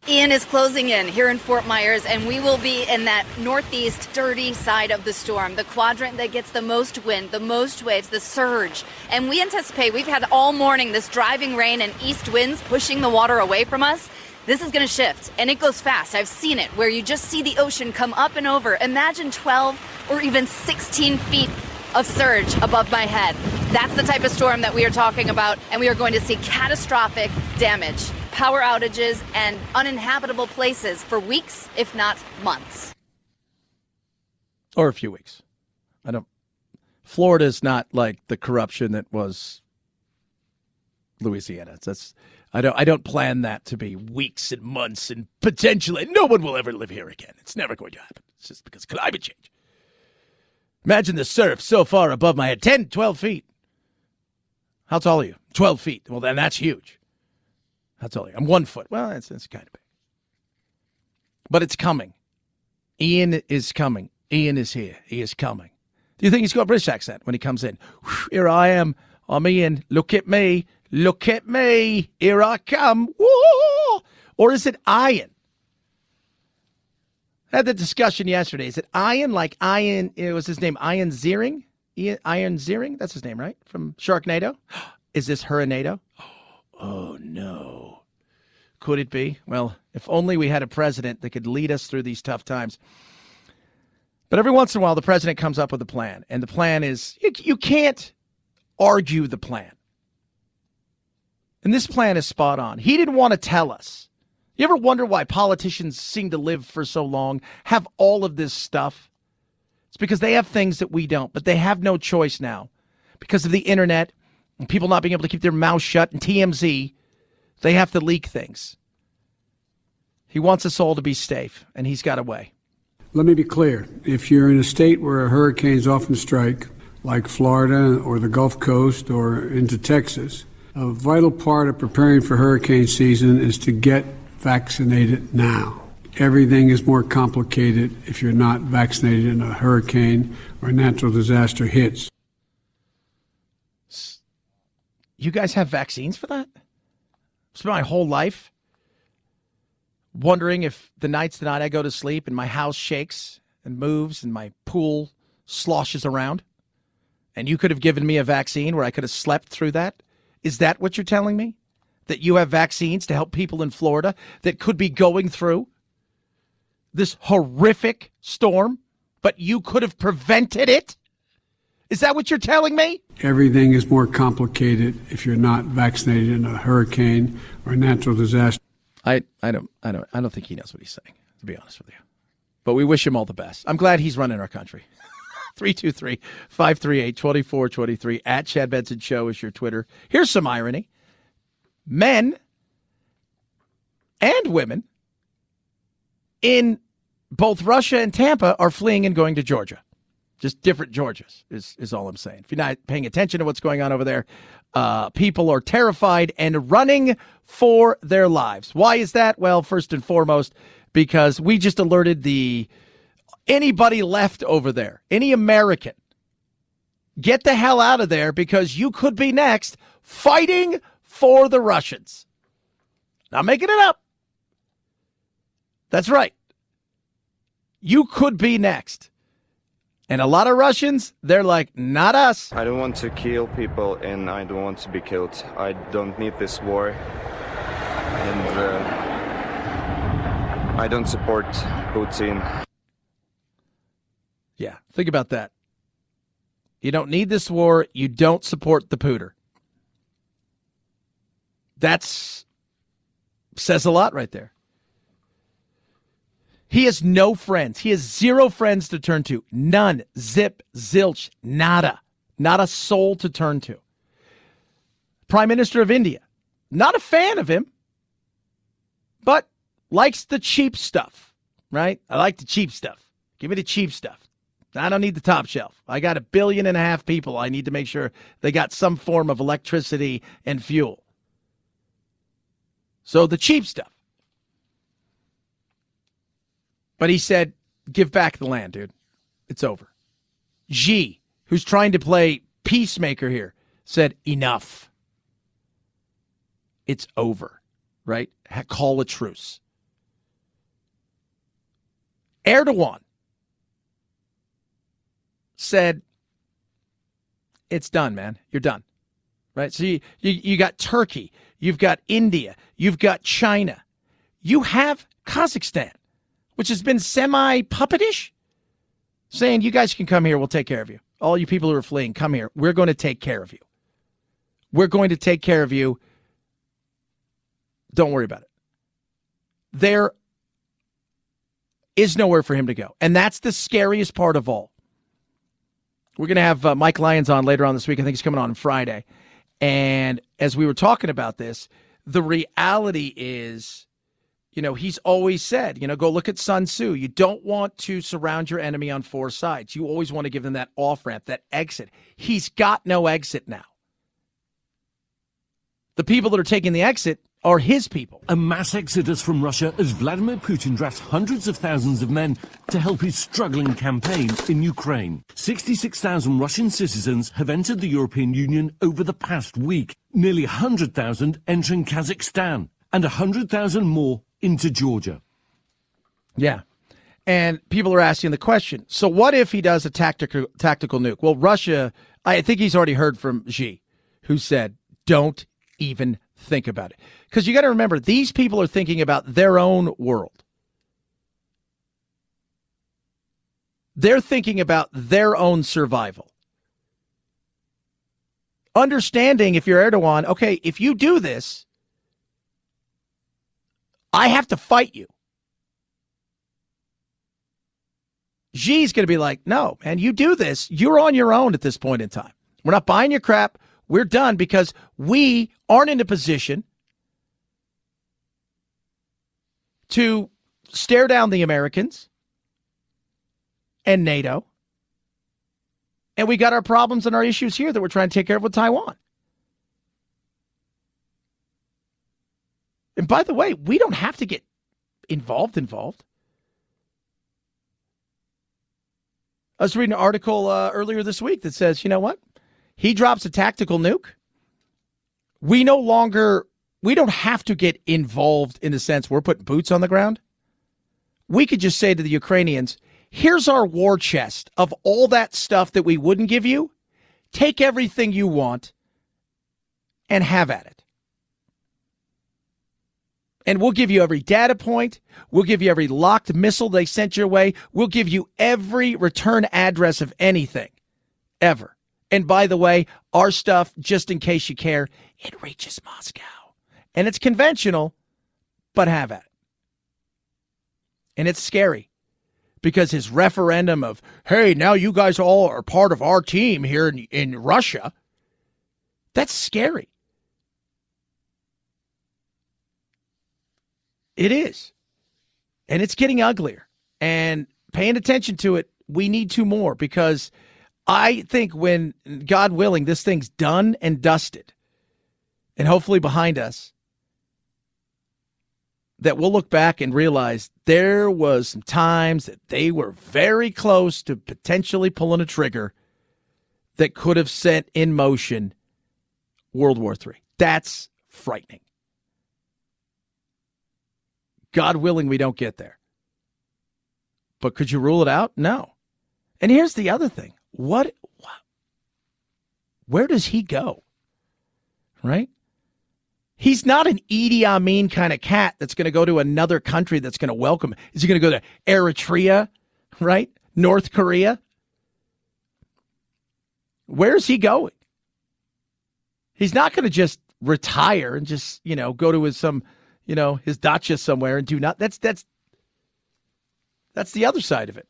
Ian is closing in here in Fort Myers, and we will be in that northeast dirty side of the storm, the quadrant that gets the most wind, the most waves, the surge. And we anticipate we've had all morning this driving rain and east winds pushing the water away from us. This is going to shift, and it goes fast. I've seen it where you just see the ocean come up and over. Imagine 12 or even 16 feet of surge above my head. That's the type of storm that we are talking about, and we are going to see catastrophic damage power outages, and uninhabitable places for weeks, if not months. Or a few weeks. I don't. Florida's not like the corruption that was Louisiana. That's I don't I don't plan that to be weeks and months and potentially no one will ever live here again. It's never going to happen. It's just because climate change. Imagine the surf so far above my head 10, 12 feet. How tall are you? 12 feet. Well, then that's huge. That's all. I'm one foot. Well, it's, it's kind of big. But it's coming. Ian is coming. Ian is here. He is coming. Do you think he's got a British accent when he comes in? Here I am. I'm Ian. Look at me. Look at me. Here I come. Whoa! Or is it Ian? I had the discussion yesterday. Is it Ian like Ian? It was his name Ian Ziering? Ian, Ian Ziering? That's his name, right? From Sharknado? Is this Hurrinado? Oh no. Could it be? Well, if only we had a president that could lead us through these tough times. But every once in a while, the president comes up with a plan, and the plan is you, you can't argue the plan. And this plan is spot on. He didn't want to tell us. You ever wonder why politicians seem to live for so long, have all of this stuff? It's because they have things that we don't, but they have no choice now because of the internet and people not being able to keep their mouth shut and TMZ, they have to leak things. He wants us all to be safe, and he's got a way. Let me be clear. If you're in a state where hurricanes often strike, like Florida or the Gulf Coast or into Texas, a vital part of preparing for hurricane season is to get vaccinated now. Everything is more complicated if you're not vaccinated and a hurricane or a natural disaster hits. You guys have vaccines for that? Spent my whole life wondering if the nights that I go to sleep and my house shakes and moves and my pool sloshes around, and you could have given me a vaccine where I could have slept through that. Is that what you're telling me? That you have vaccines to help people in Florida that could be going through this horrific storm, but you could have prevented it? Is that what you're telling me? Everything is more complicated if you're not vaccinated in a hurricane or a natural disaster. I, I don't I don't I don't think he knows what he's saying, to be honest with you. But we wish him all the best. I'm glad he's running our country. 323 538 2423 at Chad Benson Show is your Twitter. Here's some irony men and women in both Russia and Tampa are fleeing and going to Georgia. Just different Georgias is, is all I'm saying. If you're not paying attention to what's going on over there, uh, people are terrified and running for their lives. Why is that? Well, first and foremost, because we just alerted the anybody left over there, any American, get the hell out of there because you could be next fighting for the Russians. Not making it up. That's right. You could be next. And a lot of Russians, they're like, not us. I don't want to kill people and I don't want to be killed. I don't need this war. And uh, I don't support Putin. Yeah, think about that. You don't need this war. You don't support the pooter. That's says a lot right there. He has no friends. He has zero friends to turn to. None. Zip, zilch, nada. Not a soul to turn to. Prime Minister of India. Not a fan of him, but likes the cheap stuff, right? I like the cheap stuff. Give me the cheap stuff. I don't need the top shelf. I got a billion and a half people. I need to make sure they got some form of electricity and fuel. So the cheap stuff. But he said, give back the land, dude. It's over. Xi, who's trying to play peacemaker here, said, enough. It's over, right? Call a truce. Erdogan said, it's done, man. You're done. Right? So you, you, you got Turkey, you've got India, you've got China, you have Kazakhstan, which has been semi puppetish, saying, you guys can come here, we'll take care of you. All you people who are fleeing, come here. We're going to take care of you. We're going to take care of you. Don't worry about it. There is nowhere for him to go. And that's the scariest part of all. We're going to have uh, Mike Lyons on later on this week. I think he's coming on Friday. And as we were talking about this, the reality is, you know, he's always said, you know, go look at Sun Tzu. You don't want to surround your enemy on four sides. You always want to give them that off ramp, that exit. He's got no exit now. The people that are taking the exit are his people. A mass exodus from Russia as Vladimir Putin drafts hundreds of thousands of men to help his struggling campaign in Ukraine. 66,000 Russian citizens have entered the European Union over the past week, nearly 100,000 entering Kazakhstan, and 100,000 more into Georgia. Yeah. And people are asking the question so, what if he does a tactical, tactical nuke? Well, Russia, I think he's already heard from Xi, who said, don't even think about it. Because you got to remember, these people are thinking about their own world. They're thinking about their own survival. Understanding if you're Erdogan, okay, if you do this, I have to fight you. Xi's going to be like, no, man, you do this. You're on your own at this point in time. We're not buying your crap. We're done because we aren't in a position to stare down the Americans and NATO. And we got our problems and our issues here that we're trying to take care of with Taiwan. And by the way, we don't have to get involved involved. I was reading an article uh, earlier this week that says, you know what? He drops a tactical nuke. We no longer we don't have to get involved in the sense we're putting boots on the ground. We could just say to the Ukrainians, here's our war chest of all that stuff that we wouldn't give you. Take everything you want and have at it. And we'll give you every data point. We'll give you every locked missile they sent your way. We'll give you every return address of anything ever. And by the way, our stuff, just in case you care, it reaches Moscow. And it's conventional, but have at it. And it's scary because his referendum of, hey, now you guys all are part of our team here in, in Russia, that's scary. It is. And it's getting uglier. And paying attention to it, we need to more because I think when, God willing, this thing's done and dusted and hopefully behind us, that we'll look back and realize there was some times that they were very close to potentially pulling a trigger that could have set in motion World War III. That's frightening. God willing, we don't get there. But could you rule it out? No. And here's the other thing. What, what where does he go? Right? He's not an Idi Amin kind of cat that's going to go to another country that's going to welcome. Him. Is he going to go to Eritrea, right? North Korea? Where's he going? He's not going to just retire and just, you know, go to his some you know, his dacha somewhere and do not. That's that's that's the other side of it.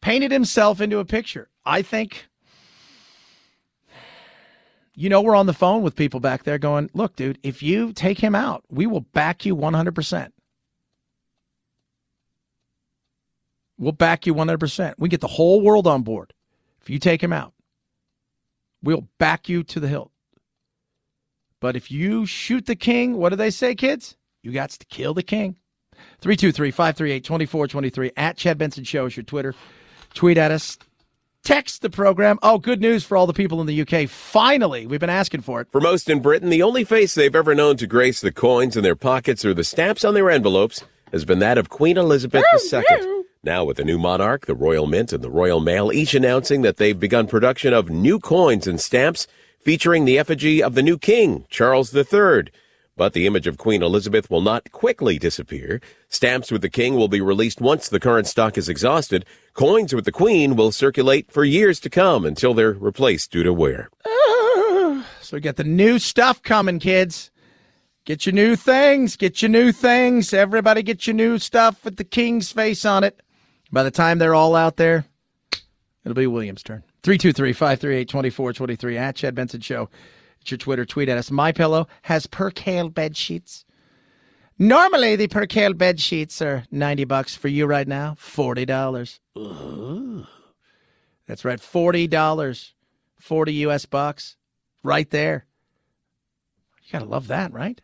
Painted himself into a picture. I think. You know, we're on the phone with people back there going, look, dude, if you take him out, we will back you 100%. We'll back you 100%. We get the whole world on board. If you take him out, we'll back you to the hilt. But if you shoot the king, what do they say, kids? You got to kill the king. 323 538 2423 at Chad Benson Show is your Twitter. Tweet at us. Text the program. Oh, good news for all the people in the UK. Finally, we've been asking for it. For most in Britain, the only face they've ever known to grace the coins in their pockets or the stamps on their envelopes has been that of Queen Elizabeth II. Now, with the new monarch, the Royal Mint, and the Royal Mail each announcing that they've begun production of new coins and stamps featuring the effigy of the new king, Charles III. But the image of Queen Elizabeth will not quickly disappear. Stamps with the king will be released once the current stock is exhausted. Coins with the queen will circulate for years to come until they're replaced due to wear. so we got the new stuff coming, kids. Get your new things. Get your new things. Everybody get your new stuff with the king's face on it. By the time they're all out there, it'll be William's turn. 323 538 2423 at Chad Benson Show. It's your Twitter. Tweet at us. My Pillow has percale bed sheets. Normally, the percale bed sheets are 90 bucks for you right now, $40. Ooh. That's right, $40. 40 US bucks right there. You got to love that, right?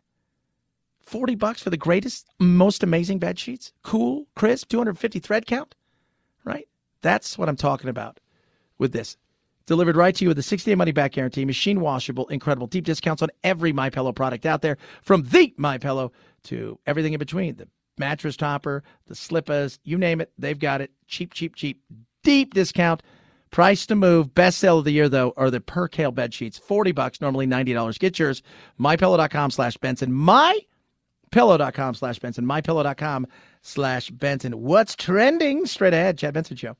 40 bucks for the greatest, most amazing bed sheets. Cool, crisp, 250 thread count, right? That's what I'm talking about with this. Delivered right to you with a 60 day money back guarantee, machine washable, incredible deep discounts on every My Pillow product out there, from the My Pillow to everything in between. The mattress topper, the slippers, you name it, they've got it. Cheap, cheap, cheap. Deep discount. Price to move. Best sale of the year, though, are the percale bed sheets. 40 bucks, normally $90. Get yours. MyPillow.com slash Benson. MyPillow.com slash Benson. MyPillow.com slash Benson. What's trending? Straight ahead. Chad Benson Show.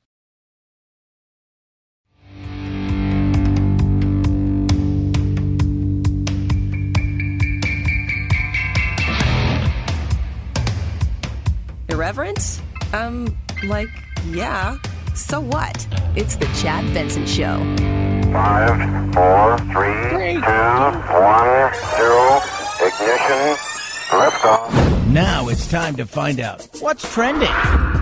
Irreverent? Um, like, yeah. So what? It's the Chad Benson Show. Five, four, three, three. two, one, zero, ignition, liftoff. Now it's time to find out what's trending.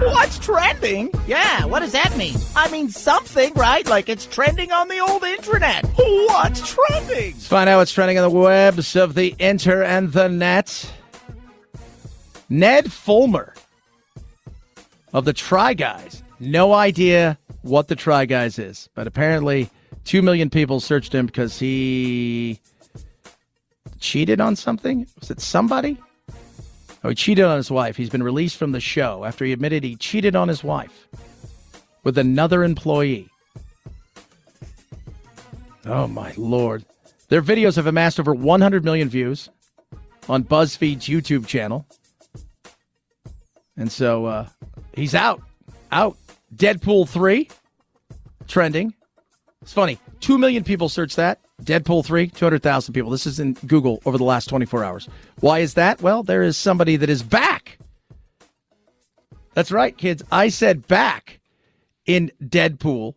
What's trending? Yeah, what does that mean? I mean something, right? Like it's trending on the old internet. What's trending? Let's find out what's trending on the webs of the inter and the net. Ned Fulmer of the Try Guys. No idea what the Try Guys is, but apparently 2 million people searched him because he cheated on something. Was it somebody? Oh, he cheated on his wife. He's been released from the show after he admitted he cheated on his wife with another employee. Oh, my Lord. Their videos have amassed over 100 million views. on BuzzFeed's YouTube channel. And so uh, he's out. Out. Deadpool 3 trending. It's funny. 2 million people search that. Deadpool 3, 200,000 people. This is in Google over the last 24 hours. Why is that? Well, there is somebody that is back. That's right, kids. I said back in Deadpool,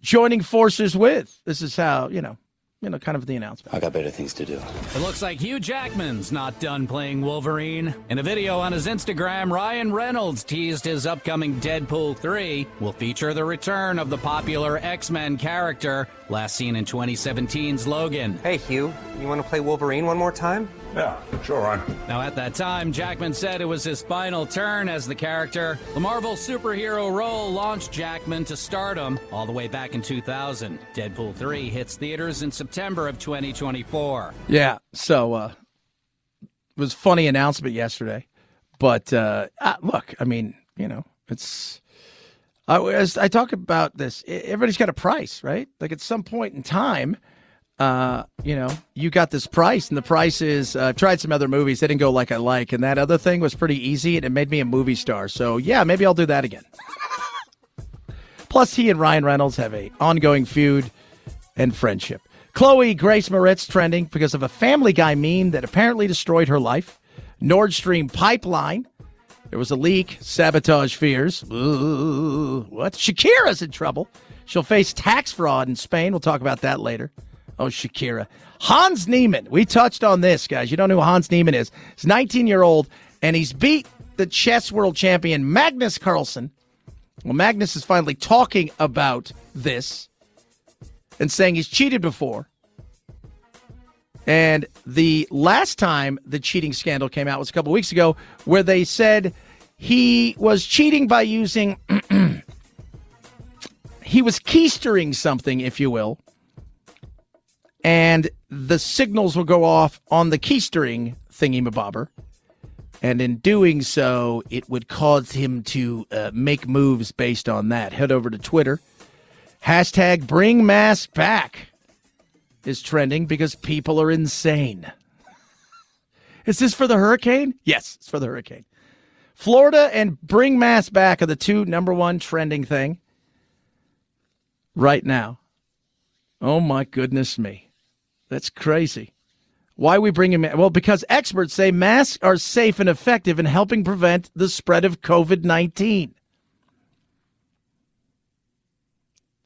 joining forces with. This is how, you know, you know, kind of the announcement. I got better things to do. It looks like Hugh Jackman's not done playing Wolverine. In a video on his Instagram, Ryan Reynolds teased his upcoming Deadpool 3 will feature the return of the popular X Men character, last seen in 2017's Logan. Hey, Hugh, you want to play Wolverine one more time? Yeah, sure, Ryan. Now, at that time, Jackman said it was his final turn as the character. The Marvel superhero role launched Jackman to stardom all the way back in 2000. Deadpool 3 hits theaters in September of 2024. Yeah. So uh it was a funny announcement yesterday. But uh look, I mean, you know, it's I as I talk about this, everybody's got a price, right? Like at some point in time, uh, you know, you got this price, and the price is. Uh, I've tried some other movies; they didn't go like I like, and that other thing was pretty easy, and it made me a movie star. So yeah, maybe I'll do that again. Plus, he and Ryan Reynolds have a ongoing feud and friendship. Chloe Grace Moretz trending because of a Family Guy meme that apparently destroyed her life. Nord Stream pipeline. There was a leak, sabotage fears. Ooh, what? Shakira's in trouble. She'll face tax fraud in Spain. We'll talk about that later. Oh, Shakira. Hans Niemann. We touched on this, guys. You don't know who Hans Niemann is. He's 19 year old, and he's beat the chess world champion Magnus Carlsen. Well, Magnus is finally talking about this and saying he's cheated before. And the last time the cheating scandal came out was a couple weeks ago, where they said he was cheating by using, he was keystering something, if you will, and the signals will go off on the keystering thingy mabobber. And in doing so, it would cause him to uh, make moves based on that. Head over to Twitter. Hashtag bring mask back is trending because people are insane. Is this for the hurricane? Yes, it's for the hurricane. Florida and bring mask back are the two number one trending thing right now. Oh my goodness me. That's crazy. Why we bring him in? well because experts say masks are safe and effective in helping prevent the spread of COVID-19.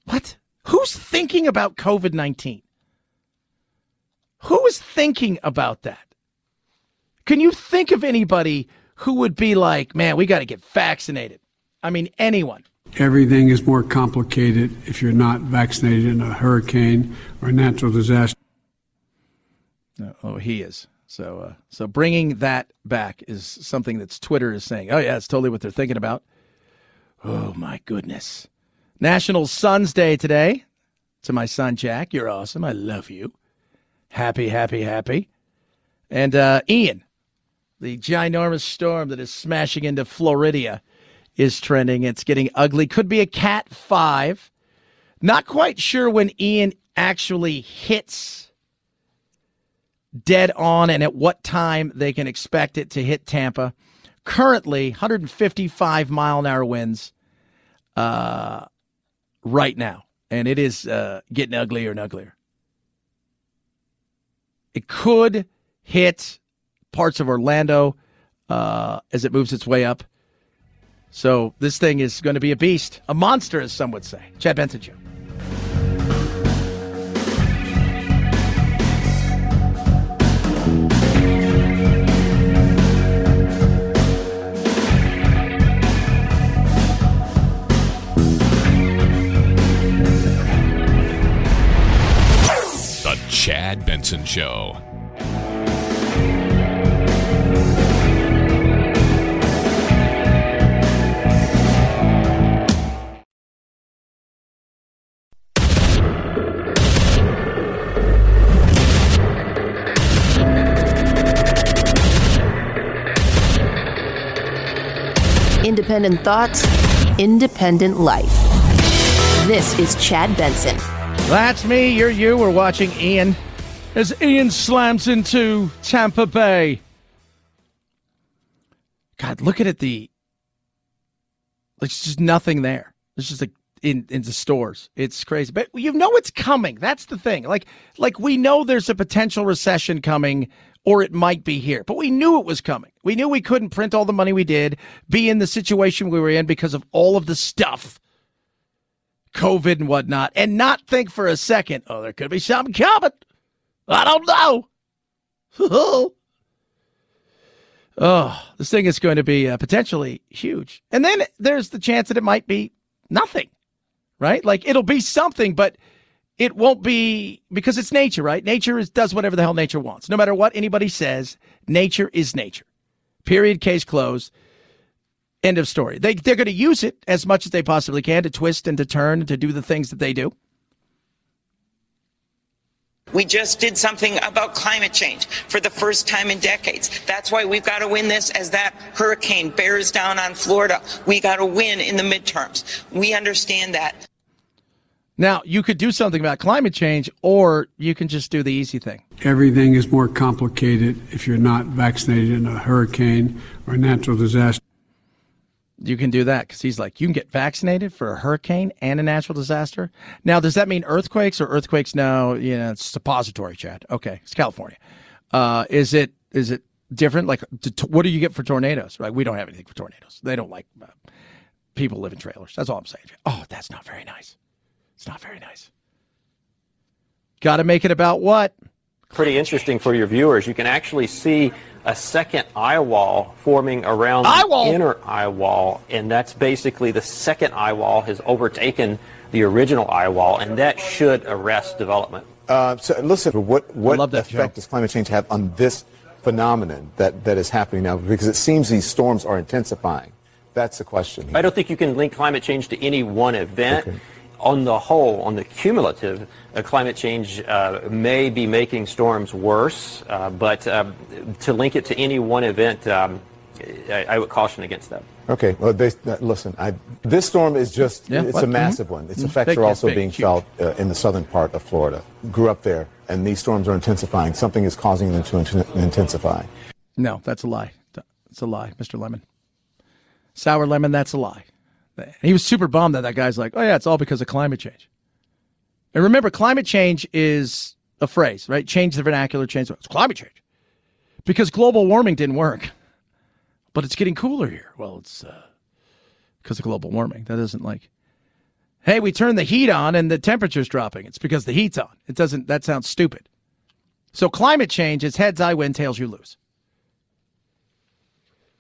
What? Who's thinking about COVID-19? Who is thinking about that? Can you think of anybody who would be like, "Man, we got to get vaccinated." I mean, anyone. Everything is more complicated if you're not vaccinated in a hurricane or a natural disaster. No, oh, he is. So, uh, so bringing that back is something that's Twitter is saying. Oh yeah, it's totally what they're thinking about. Oh my goodness! National Sons Day today. To my son Jack, you're awesome. I love you. Happy, happy, happy. And uh, Ian, the ginormous storm that is smashing into Florida, is trending. It's getting ugly. Could be a Cat Five. Not quite sure when Ian actually hits dead on and at what time they can expect it to hit Tampa. Currently, 155 mile an hour winds uh, right now, and it is uh, getting uglier and uglier. It could hit parts of Orlando uh, as it moves its way up. So this thing is going to be a beast, a monster, as some would say. Chad Benson Show. Chad Benson Show. Independent thoughts, independent life. This is Chad Benson. That's me. You're you. We're watching Ian as Ian slams into Tampa Bay. God, looking at it. the. There's just nothing there. There's just like in into stores. It's crazy, but you know it's coming. That's the thing. Like like we know there's a potential recession coming, or it might be here, but we knew it was coming. We knew we couldn't print all the money we did, be in the situation we were in because of all of the stuff, COVID and whatnot, and not think for a second, oh, there could be something coming. I don't know. oh, this thing is going to be uh, potentially huge. And then there's the chance that it might be nothing, right? Like it'll be something, but it won't be because it's nature, right? Nature is, does whatever the hell nature wants. No matter what anybody says, nature is nature. Period. Case closed. End of story. They, they're going to use it as much as they possibly can to twist and to turn and to do the things that they do. We just did something about climate change for the first time in decades. That's why we've got to win this as that hurricane bears down on Florida. We got to win in the midterms. We understand that. Now, you could do something about climate change, or you can just do the easy thing. Everything is more complicated if you're not vaccinated in a hurricane or a natural disaster. You can do that because he's like, you can get vaccinated for a hurricane and a natural disaster. Now, does that mean earthquakes or earthquakes? No, you know, it's suppository, Chad. Okay, it's California. Uh, is it is it different? Like, t- what do you get for tornadoes? Right? We don't have anything for tornadoes. They don't like uh, people live in trailers. That's all I'm saying. Oh, that's not very nice. It's not very nice. Got to make it about what? Pretty interesting for your viewers. You can actually see a second eye wall forming around eye the inner eye wall, and that's basically the second eye wall has overtaken the original eye wall, and that should arrest development. Uh, so listen, what what that, effect Joe. does climate change have on this phenomenon that, that is happening now? Because it seems these storms are intensifying. That's the question. I don't think you can link climate change to any one event. On the whole, on the cumulative, uh, climate change uh, may be making storms worse, uh, but um, to link it to any one event, um, I, I would caution against that. Okay. Well, they, uh, listen. I, this storm is just, Yeah, it's what? a massive one. Its Mhm. effects are also big, being huge. felt uh, in the southern part of Florida. Grew up there, and these storms are intensifying. Something is causing them to int- intensify. No, that's a lie. It's a lie, Mr. Lemon. Sour lemon, that's a lie. He was super bummed that that guy's like, oh, yeah, it's all because of climate change. And remember, climate change is a phrase, right? Change the vernacular, change the, it's climate change. Because global warming didn't work. But it's getting cooler here. Well, it's uh, because of global warming. That isn't like, hey, we turned the heat on and the temperature's dropping. It's because the heat's on. It doesn't, that sounds stupid. So climate change is heads I win, tails you lose.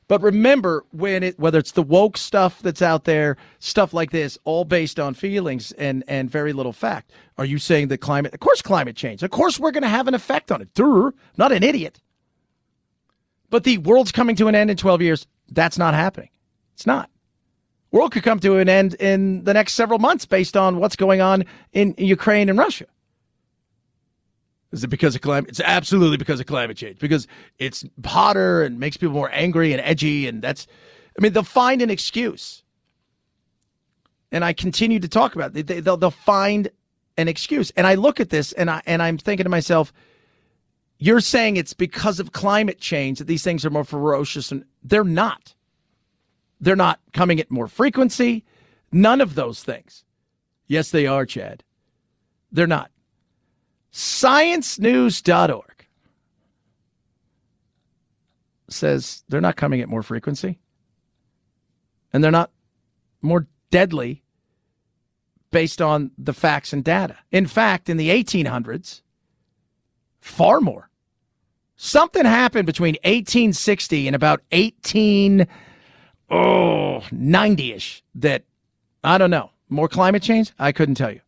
But remember, when it whether it's the woke stuff that's out there, stuff like this, all based on feelings and and very little fact. Are you saying that climate? Of course, climate change. Of course, we're going to have an effect on it. Not an idiot. But the world's coming to an end in 12 years. That's not happening. It's not. World could come to an end in the next several months based on what's going on in Ukraine and Russia. Is it because of climate? It's absolutely because of climate change. Because it's hotter and makes people more angry and edgy, and that's. I mean, they'll find an excuse. And I continue to talk about it. They, they'll, they'll find an excuse. And I look at this and I and I'm thinking to myself, you're saying it's because of climate change that these things are more ferocious, and they're not. They're not coming at more frequency. None of those things. Yes, they are, Chad. They're not sciencenews.org says they're not coming at more frequency and they're not more deadly based on the facts and data. In fact, in the 1800s, far more. Something happened between 1860 and about 18 oh 90ish that I don't know. More climate change? I couldn't tell you.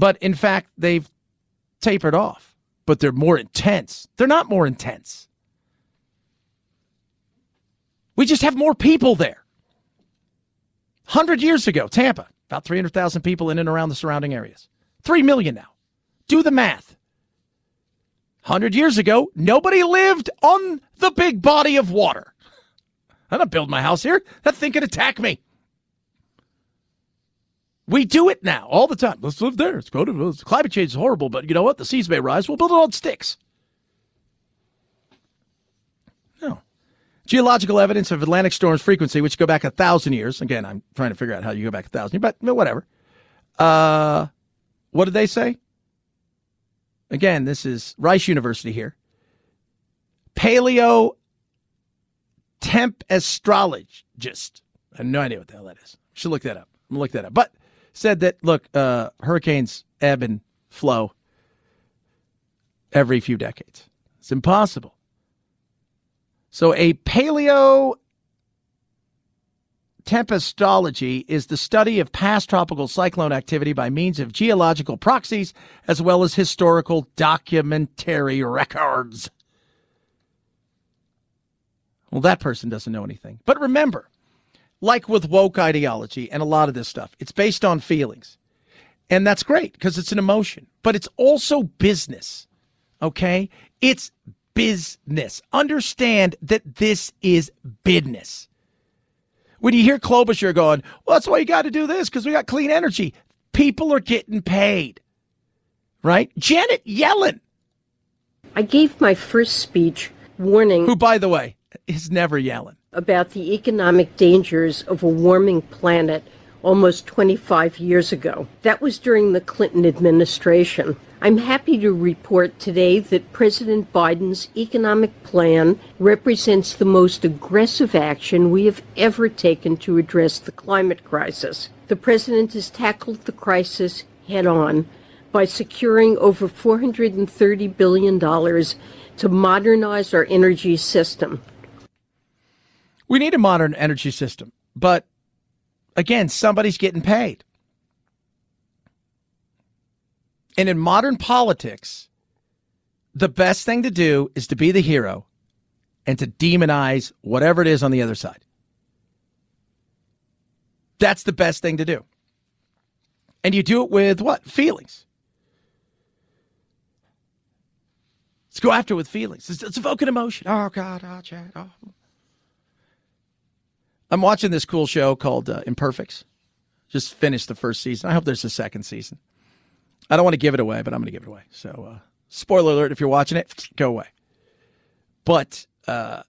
But in fact, they've tapered off, but they're more intense. They're not more intense. We just have more people there. 100 years ago, Tampa, about 300,000 people in and around the surrounding areas. 3 million now. Do the math. 100 years ago, nobody lived on the big body of water. I don't build my house here. That thing could attack me. We do it now all the time. Let's live there. It's go to climate change is horrible, but you know what? The seas may rise. We'll build it on sticks. No. Geological evidence of Atlantic storms frequency, which go back a thousand years. Again, I'm trying to figure out how you go back a thousand years, but whatever. Uh, what did they say? Again, this is Rice University here. Paleo temp astrologist. I have no idea what the hell that is. Should look that up. I'm gonna look that up. But said that look, uh, hurricanes ebb and flow every few decades. It's impossible. So a paleo tempestology is the study of past tropical cyclone activity by means of geological proxies as well as historical documentary records. Well, that person doesn't know anything. But remember, like with woke ideology and a lot of this stuff, it's based on feelings. And that's great because it's an emotion, but it's also business. Okay? It's business. Understand that this is business. When you hear Klobuchar going, well, that's why you got to do this because we got clean energy. People are getting paid, right? Janet Yellen. I gave my first speech warning. Who, by the way, is never Yellen. About the economic dangers of a warming planet almost 25 years ago. That was during the Clinton administration. I'm happy to report today that President Biden's economic plan represents the most aggressive action we have ever taken to address the climate crisis. The president has tackled the crisis head on by securing over $430 billion to modernize our energy system. We need a modern energy system, but again, somebody's getting paid. And in modern politics, the best thing to do is to be the hero and to demonize whatever it is on the other side. That's the best thing to do. And you do it with what? Feelings. Let's go after it with feelings. Let's, let's evoke an emotion. Oh, God. Oh, Chad. Oh. I'm watching this cool show called uh, Imperfects. Just finished the first season. I hope there's a second season. I don't want to give it away, but I'm going to give it away. So, uh, spoiler alert if you're watching it, go away. But uh,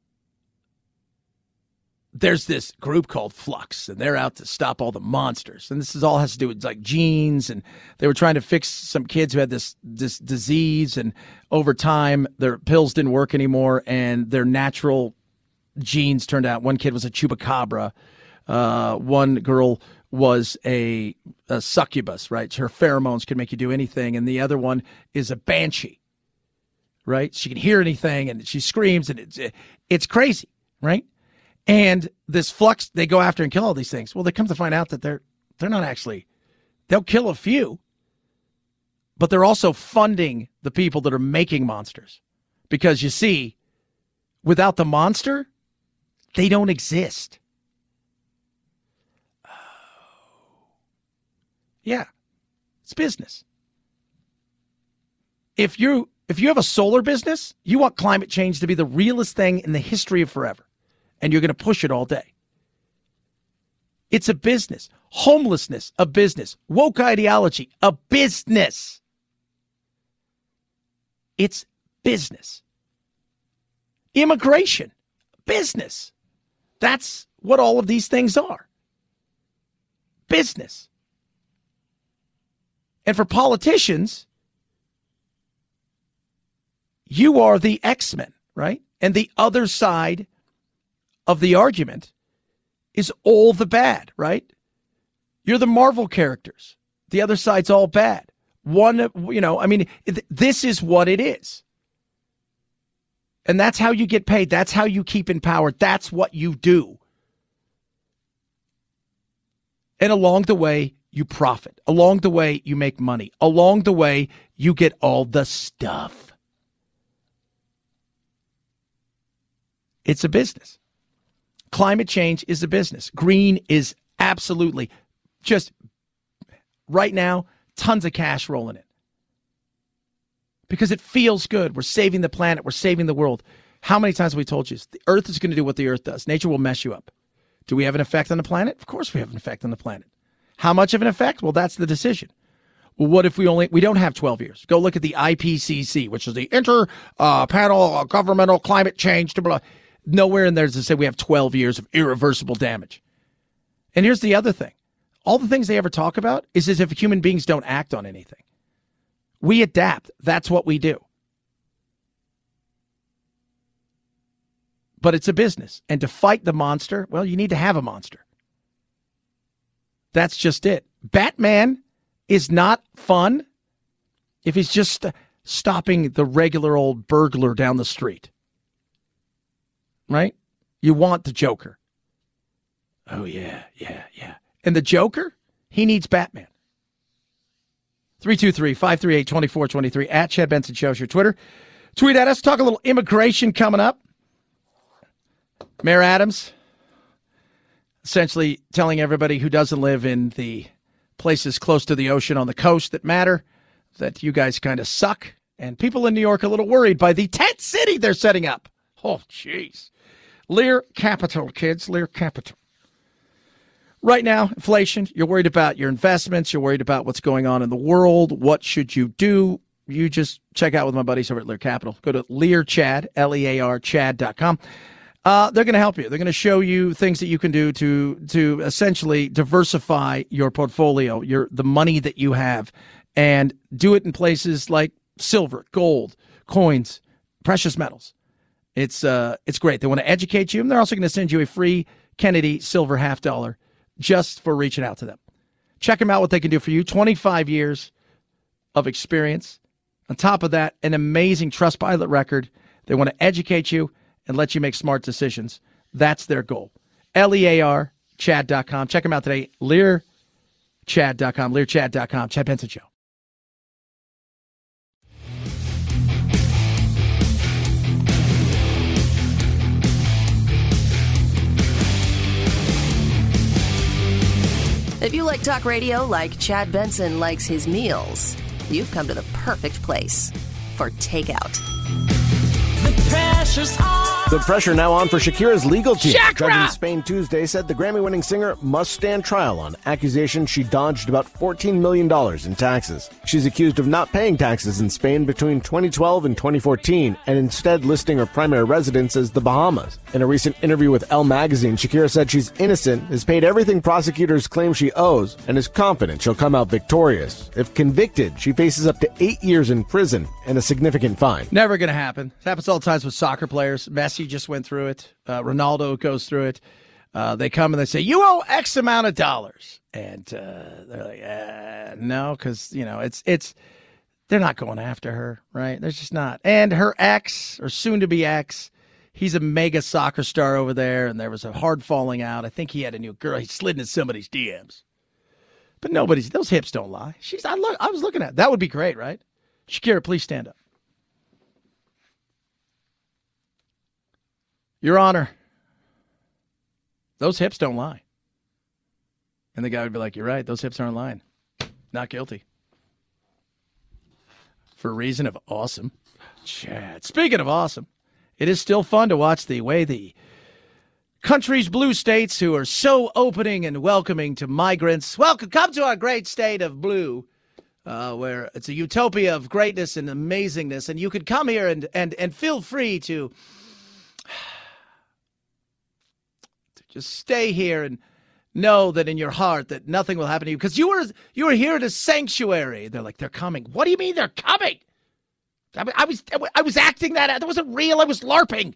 there's this group called Flux, and they're out to stop all the monsters. And this is all has to do with like genes, and they were trying to fix some kids who had this this disease, and over time their pills didn't work anymore, and their natural genes turned out. One kid was a chupacabra. Uh, one girl was a, a, succubus, right? Her pheromones can make you do anything. And the other one is a banshee, right? She can hear anything and she screams and it's, it's crazy, right? And this flux, they go after and kill all these things. Well, they come to find out that they're, they're not actually, they'll kill a few, but they're also funding the people that are making monsters. Because you see, without the monster, they don't exist. Oh. Yeah. It's business. If you if you have a solar business, you want climate change to be the realest thing in the history of forever. And you're going to push it all day. It's a business. Homelessness, a business. Woke ideology, a business. It's business. Immigration, business. That's what all of these things are business. And for politicians, you are the X Men, right? And the other side of the argument is all the bad, right? You're the Marvel characters. The other side's all bad. One, you know, I mean, this is what it is. And that's how you get paid. That's how you keep in power. That's what you do. And along the way, you profit. Along the way, you make money. Along the way, you get all the stuff. It's a business. Climate change is a business. Green is absolutely just right now, tons of cash rolling in because it feels good. We're saving the planet, we're saving the world. How many times have we told you the earth is going to do what the earth does? Nature will mess you up. Do we have an effect on the planet? Of course, we have an effect on the planet. How much of an effect? Well, that's the decision. Well, what if we only we don't have 12 years? Go look at the IPCC, which is the Inter uh, Panel Governmental Climate Change. Blah, blah. Nowhere in there does it say we have 12 years of irreversible damage. And here's the other thing: all the things they ever talk about is as if human beings don't act on anything. We adapt. That's what we do. But it's a business, and to fight the monster, well, you need to have a monster. That's just it. Batman is not fun if he's just stopping the regular old burglar down the street. Right? You want the Joker. Oh, yeah, yeah, yeah. And the Joker, he needs Batman. 323 538 2423 at Chad Benson Shows your Twitter. Tweet at us. Talk a little immigration coming up. Mayor Adams essentially telling everybody who doesn't live in the places close to the ocean on the coast that matter that you guys kind of suck. And people in New York a little worried by the tent city they're setting up. Oh, jeez. Lear Capital, kids. Lear Capital. Right now, inflation, you're worried about your investments, you're worried about what's going on in the world. What should you do? You just check out with my buddies over at Lear Capital. Go to Lear Chad, L E A R Chad.com. Uh, they're going to help you. They're going to show you things that you can do to to essentially diversify your portfolio, your the money that you have, and do it in places like silver, gold, coins, precious metals. It's uh, it's great. They want to educate you, and they're also going to send you a free Kennedy silver half dollar just for reaching out to them. Check them out. What they can do for you. Twenty five years of experience. On top of that, an amazing Trustpilot record. They want to educate you and let you make smart decisions. That's their goal. L E A R, Chad.com. Check them out today. Lear, Chad.com, LearChad.com, Chad Benson Show. If you like talk radio like Chad Benson likes his meals, you've come to the perfect place for takeout. The pressure now on for Shakira's legal team. Shakira! Judge in Spain Tuesday said the Grammy winning singer must stand trial on accusations she dodged about $14 million in taxes. She's accused of not paying taxes in Spain between 2012 and 2014 and instead listing her primary residence as the Bahamas. In a recent interview with Elle magazine, Shakira said she's innocent, has paid everything prosecutors claim she owes, and is confident she'll come out victorious. If convicted, she faces up to eight years in prison and a significant fine. Never going to happen. It happens all the times with soccer players. Messi just went through it. Uh, Ronaldo goes through it. Uh, they come and they say, "You owe X amount of dollars," and uh, they're like, uh, "No," because you know it's it's they're not going after her, right? They're just not. And her ex or soon to be ex, he's a mega soccer star over there, and there was a hard falling out. I think he had a new girl. He slid into somebody's DMs, but nobody's. Those hips don't lie. She's. I look. I was looking at that. Would be great, right? Shakira, please stand up. Your Honor, those hips don't lie. And the guy would be like, You're right, those hips aren't lying. Not guilty. For reason of awesome. Chad. Speaking of awesome, it is still fun to watch the way the country's blue states who are so opening and welcoming to migrants. Welcome, come to our great state of blue. Uh, where it's a utopia of greatness and amazingness, and you could come here and and and feel free to Just stay here and know that in your heart that nothing will happen to you because you were you were here at a sanctuary. They're like they're coming. What do you mean they're coming? I, I was I was acting that out. that wasn't real. I was larping.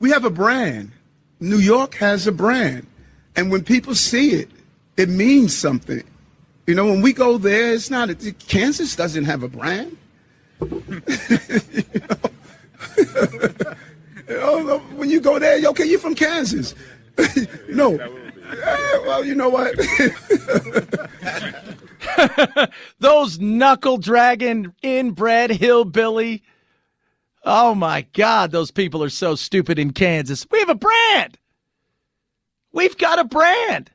We have a brand. New York has a brand, and when people see it, it means something. You know, when we go there, it's not. Kansas doesn't have a brand. you know? when you go there, okay, you're from Kansas. no. Eh, well, you know what? Those knuckle dragging inbred hillbilly. Oh my God, those people are so stupid in Kansas. We have a brand. We've got a brand.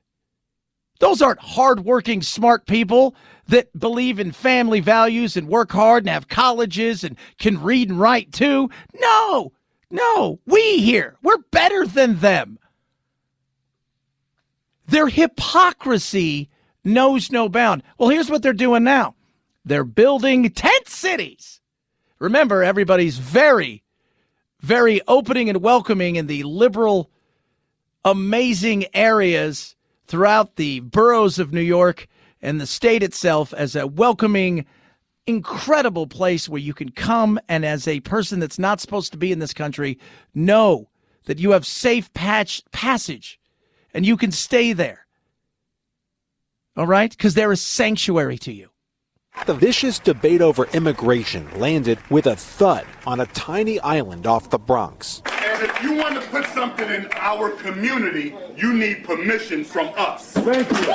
Those aren't hardworking, smart people that believe in family values and work hard and have colleges and can read and write too. No, no, we here, we're better than them. Their hypocrisy knows no bound. Well, here's what they're doing now they're building tent cities. Remember, everybody's very, very opening and welcoming in the liberal, amazing areas throughout the boroughs of New York and the state itself as a welcoming, incredible place where you can come and, as a person that's not supposed to be in this country, know that you have safe patch passage and you can stay there. All right? Because they're a sanctuary to you. The vicious debate over immigration landed with a thud on a tiny island off the Bronx. And if you want to put something in our community, you need permission from us. Thank you.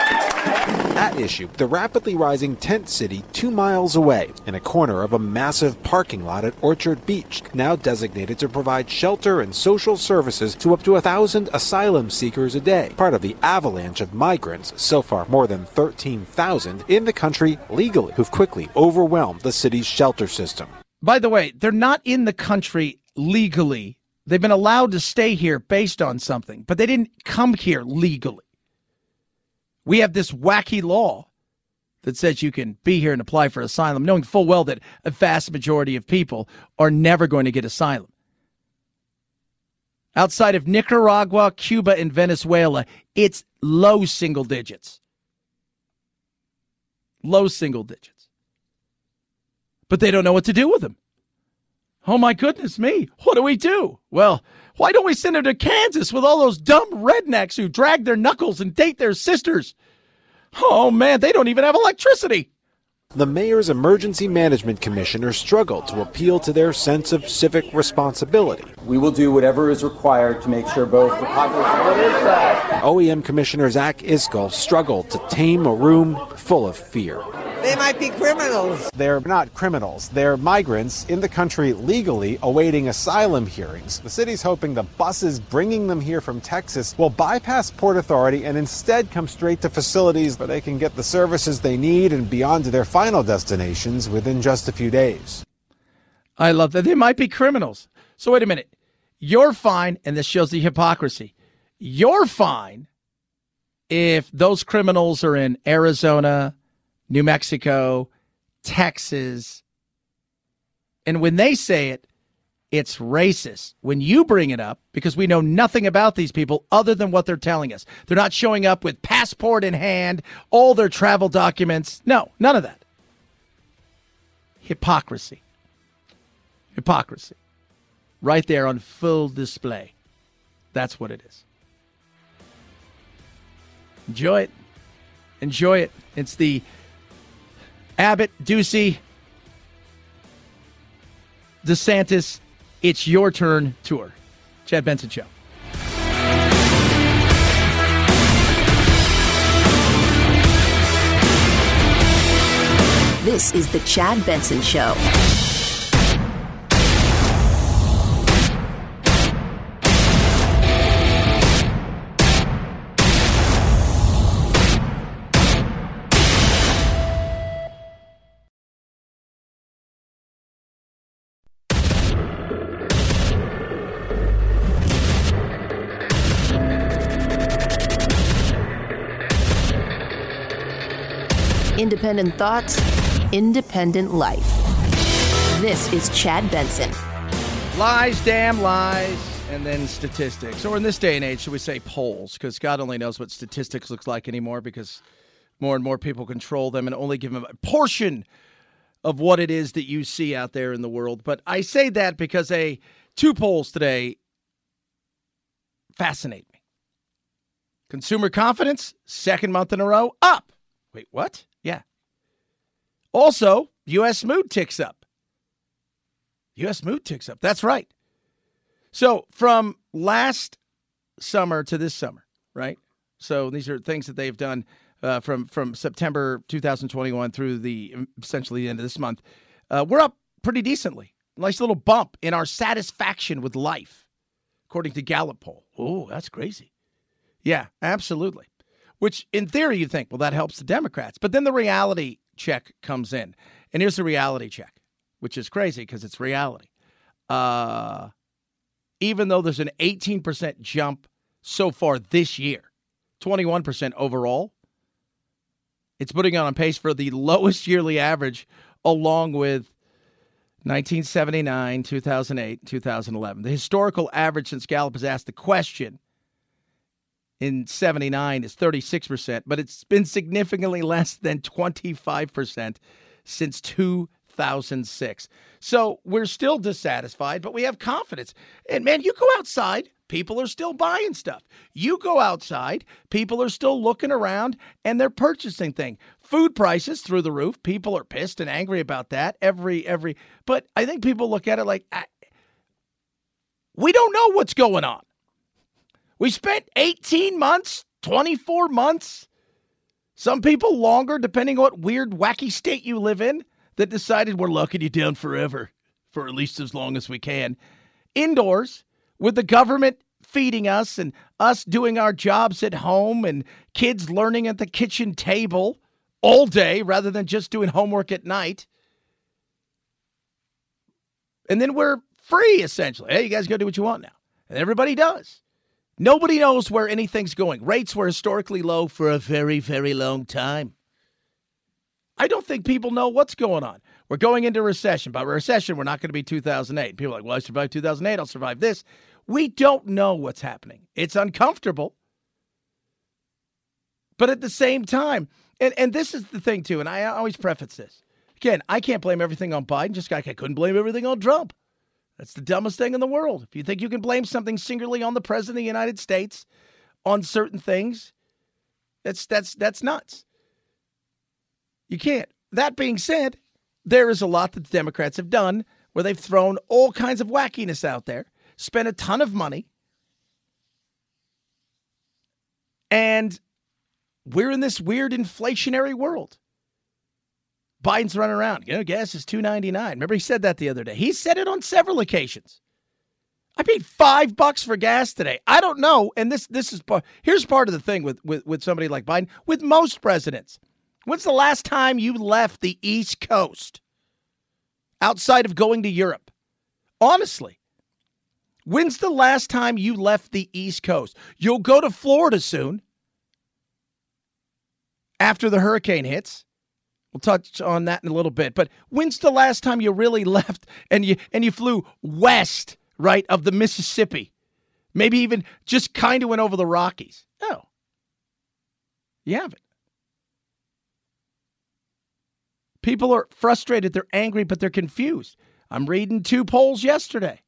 At issue, the rapidly rising tent city two miles away in a corner of a massive parking lot at Orchard Beach, now designated to provide shelter and social services to up to a thousand asylum seekers a day, part of the avalanche of migrants, so far more than 13,000, in the country legally, who've quickly overwhelmed the city's shelter system. By the way, they're not in the country legally. They've been allowed to stay here based on something, but they didn't come here legally. We have this wacky law that says you can be here and apply for asylum, knowing full well that a vast majority of people are never going to get asylum. Outside of Nicaragua, Cuba, and Venezuela, it's low single digits. Low single digits. But they don't know what to do with them. Oh my goodness me. What do we do? Well, why don't we send them to Kansas with all those dumb rednecks who drag their knuckles and date their sisters? Oh man, they don't even have electricity. The mayor's emergency management commissioner struggled to appeal to their sense of civic responsibility. We will do whatever is required to make sure both the population. OEM Commissioner Zach Iscol struggled to tame a room full of fear. They might be criminals. They're not criminals. They're migrants in the country legally awaiting asylum hearings. The city's hoping the buses bringing them here from Texas will bypass Port Authority and instead come straight to facilities where they can get the services they need and be on to their final destinations within just a few days. I love that. They might be criminals. So, wait a minute. You're fine, and this shows the hypocrisy. You're fine if those criminals are in Arizona, New Mexico, Texas. And when they say it, it's racist. When you bring it up, because we know nothing about these people other than what they're telling us, they're not showing up with passport in hand, all their travel documents. No, none of that. Hypocrisy. Hypocrisy. Right there on full display. That's what it is. Enjoy it. Enjoy it. It's the Abbott, Ducey, DeSantis, it's your turn tour. Chad Benson Show. This is the Chad Benson Show. Independent thoughts, independent life. This is Chad Benson. Lies, damn lies, and then statistics. Or in this day and age, should we say polls? Because God only knows what statistics looks like anymore because more and more people control them and only give them a portion of what it is that you see out there in the world. But I say that because a two polls today fascinate me. Consumer confidence, second month in a row, up. Wait, what? Yeah. Also, U.S. mood ticks up. U.S. mood ticks up. That's right. So from last summer to this summer, right? So these are things that they've done uh, from from September 2021 through the essentially the end of this month. Uh, we're up pretty decently. Nice little bump in our satisfaction with life, according to Gallup poll. Oh, that's crazy. Yeah, absolutely. Which, in theory, you think, well, that helps the Democrats. But then the reality check comes in. And here's the reality check, which is crazy because it's reality. Uh, even though there's an 18% jump so far this year, 21% overall, It's putting on pace for the lowest yearly average along with 1979, 2008, 2011. The historical average since Gallup has asked the question in 79 is 36%, but it's been significantly less than 25% since 2006. So we're still dissatisfied, but we have confidence. And man, you go outside, people are still buying stuff. You go outside, people are still looking around and they're purchasing things. Food prices through the roof. People are pissed and angry about that every every but I think people look at it like we don't know what's going on. We spent 18 months, 24 months, some people longer, depending on what weird, wacky state you live in, that decided we're locking you down forever for at least as long as we can. Indoors, with the government feeding us and us doing our jobs at home and kids learning at the kitchen table all day rather than just doing homework at night. And then we're free, essentially. Hey, you guys go do what you want now. And everybody does. Nobody knows where anything's going. Rates were historically low for a very, very long time. I don't think people know what's going on. We're going into recession. By recession, we're not going to be 2008. People are like, well, I survived 2008. I'll survive this. We don't know what's happening. It's uncomfortable. But at the same time, and, and this is the thing, too, and I always preface this. Again, I can't blame everything on Biden, just like I couldn't blame everything on Trump. That's the dumbest thing in the world. If you think you can blame something singularly on the president of the United States on certain things, that's that's that's nuts. You can't. That being said, there is a lot that the Democrats have done where they've thrown all kinds of wackiness out there, spent a ton of money, and we're in this weird inflationary world. Biden's running around. You know, gas is two ninety nine. Remember, he said that the other day. He said it on several occasions. I paid five bucks for gas today. I don't know. And this this is part. Here's part of the thing with with with somebody like Biden. With most presidents, when's the last time you left the East Coast outside of going to Europe? Honestly, when's the last time you left the East Coast? You'll go to Florida soon after the hurricane hits. We'll touch on that in a little bit. But when's the last time you really left and you and you flew west, right, of the Mississippi? Maybe even just kind of went over the Rockies. No. You haven't. People are frustrated, they're angry, but they're confused. I'm reading two polls yesterday,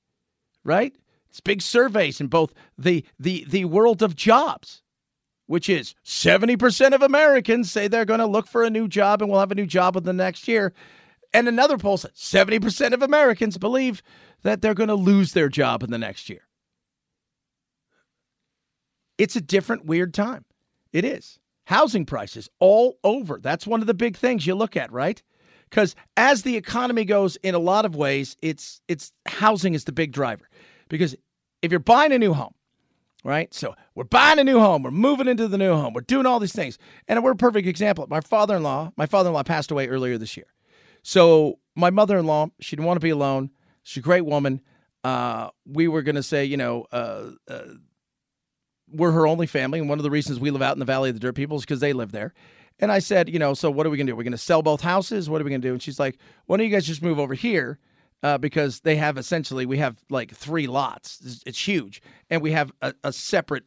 right? It's big surveys in both the the the world of jobs which is 70% of Americans say they're going to look for a new job and will have a new job in the next year. And another poll said 70% of Americans believe that they're going to lose their job in the next year. It's a different, weird time. It is. Housing prices all over. That's one of the big things you look at, right? Because as the economy goes in a lot of ways, it's it's housing is the big driver. Because if you're buying a new home, right? So we're buying a new home, we're moving into the new home, we're doing all these things. And we're a perfect example. My father in law, my father in law passed away earlier this year. So my mother in law, she didn't want to be alone. She's a great woman. Uh, we were going to say, you know, uh, uh, we're her only family. And one of the reasons we live out in the Valley of the Dirt People is because they live there. And I said, you know, so what are we going to do? We're going to sell both houses. What are we going to do? And she's like, why don't you guys just move over here? Uh, because they have essentially we have like three lots. It's, huge, and we have a, a, separate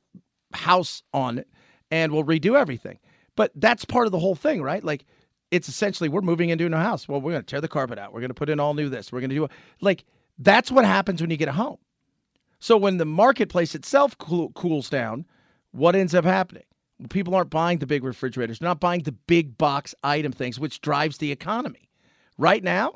house on it, and we'll redo everything. But that's part of the whole thing, right? Like it's essentially we're moving into a new house. Well, we're going to tear the carpet out. We're going to put in all new this. We're going to do like that's what happens when you get a home. So when the marketplace itself cool, cools down, what ends up happening? People aren't buying the big refrigerators. They're not buying the big box item things, which drives the economy. Right now,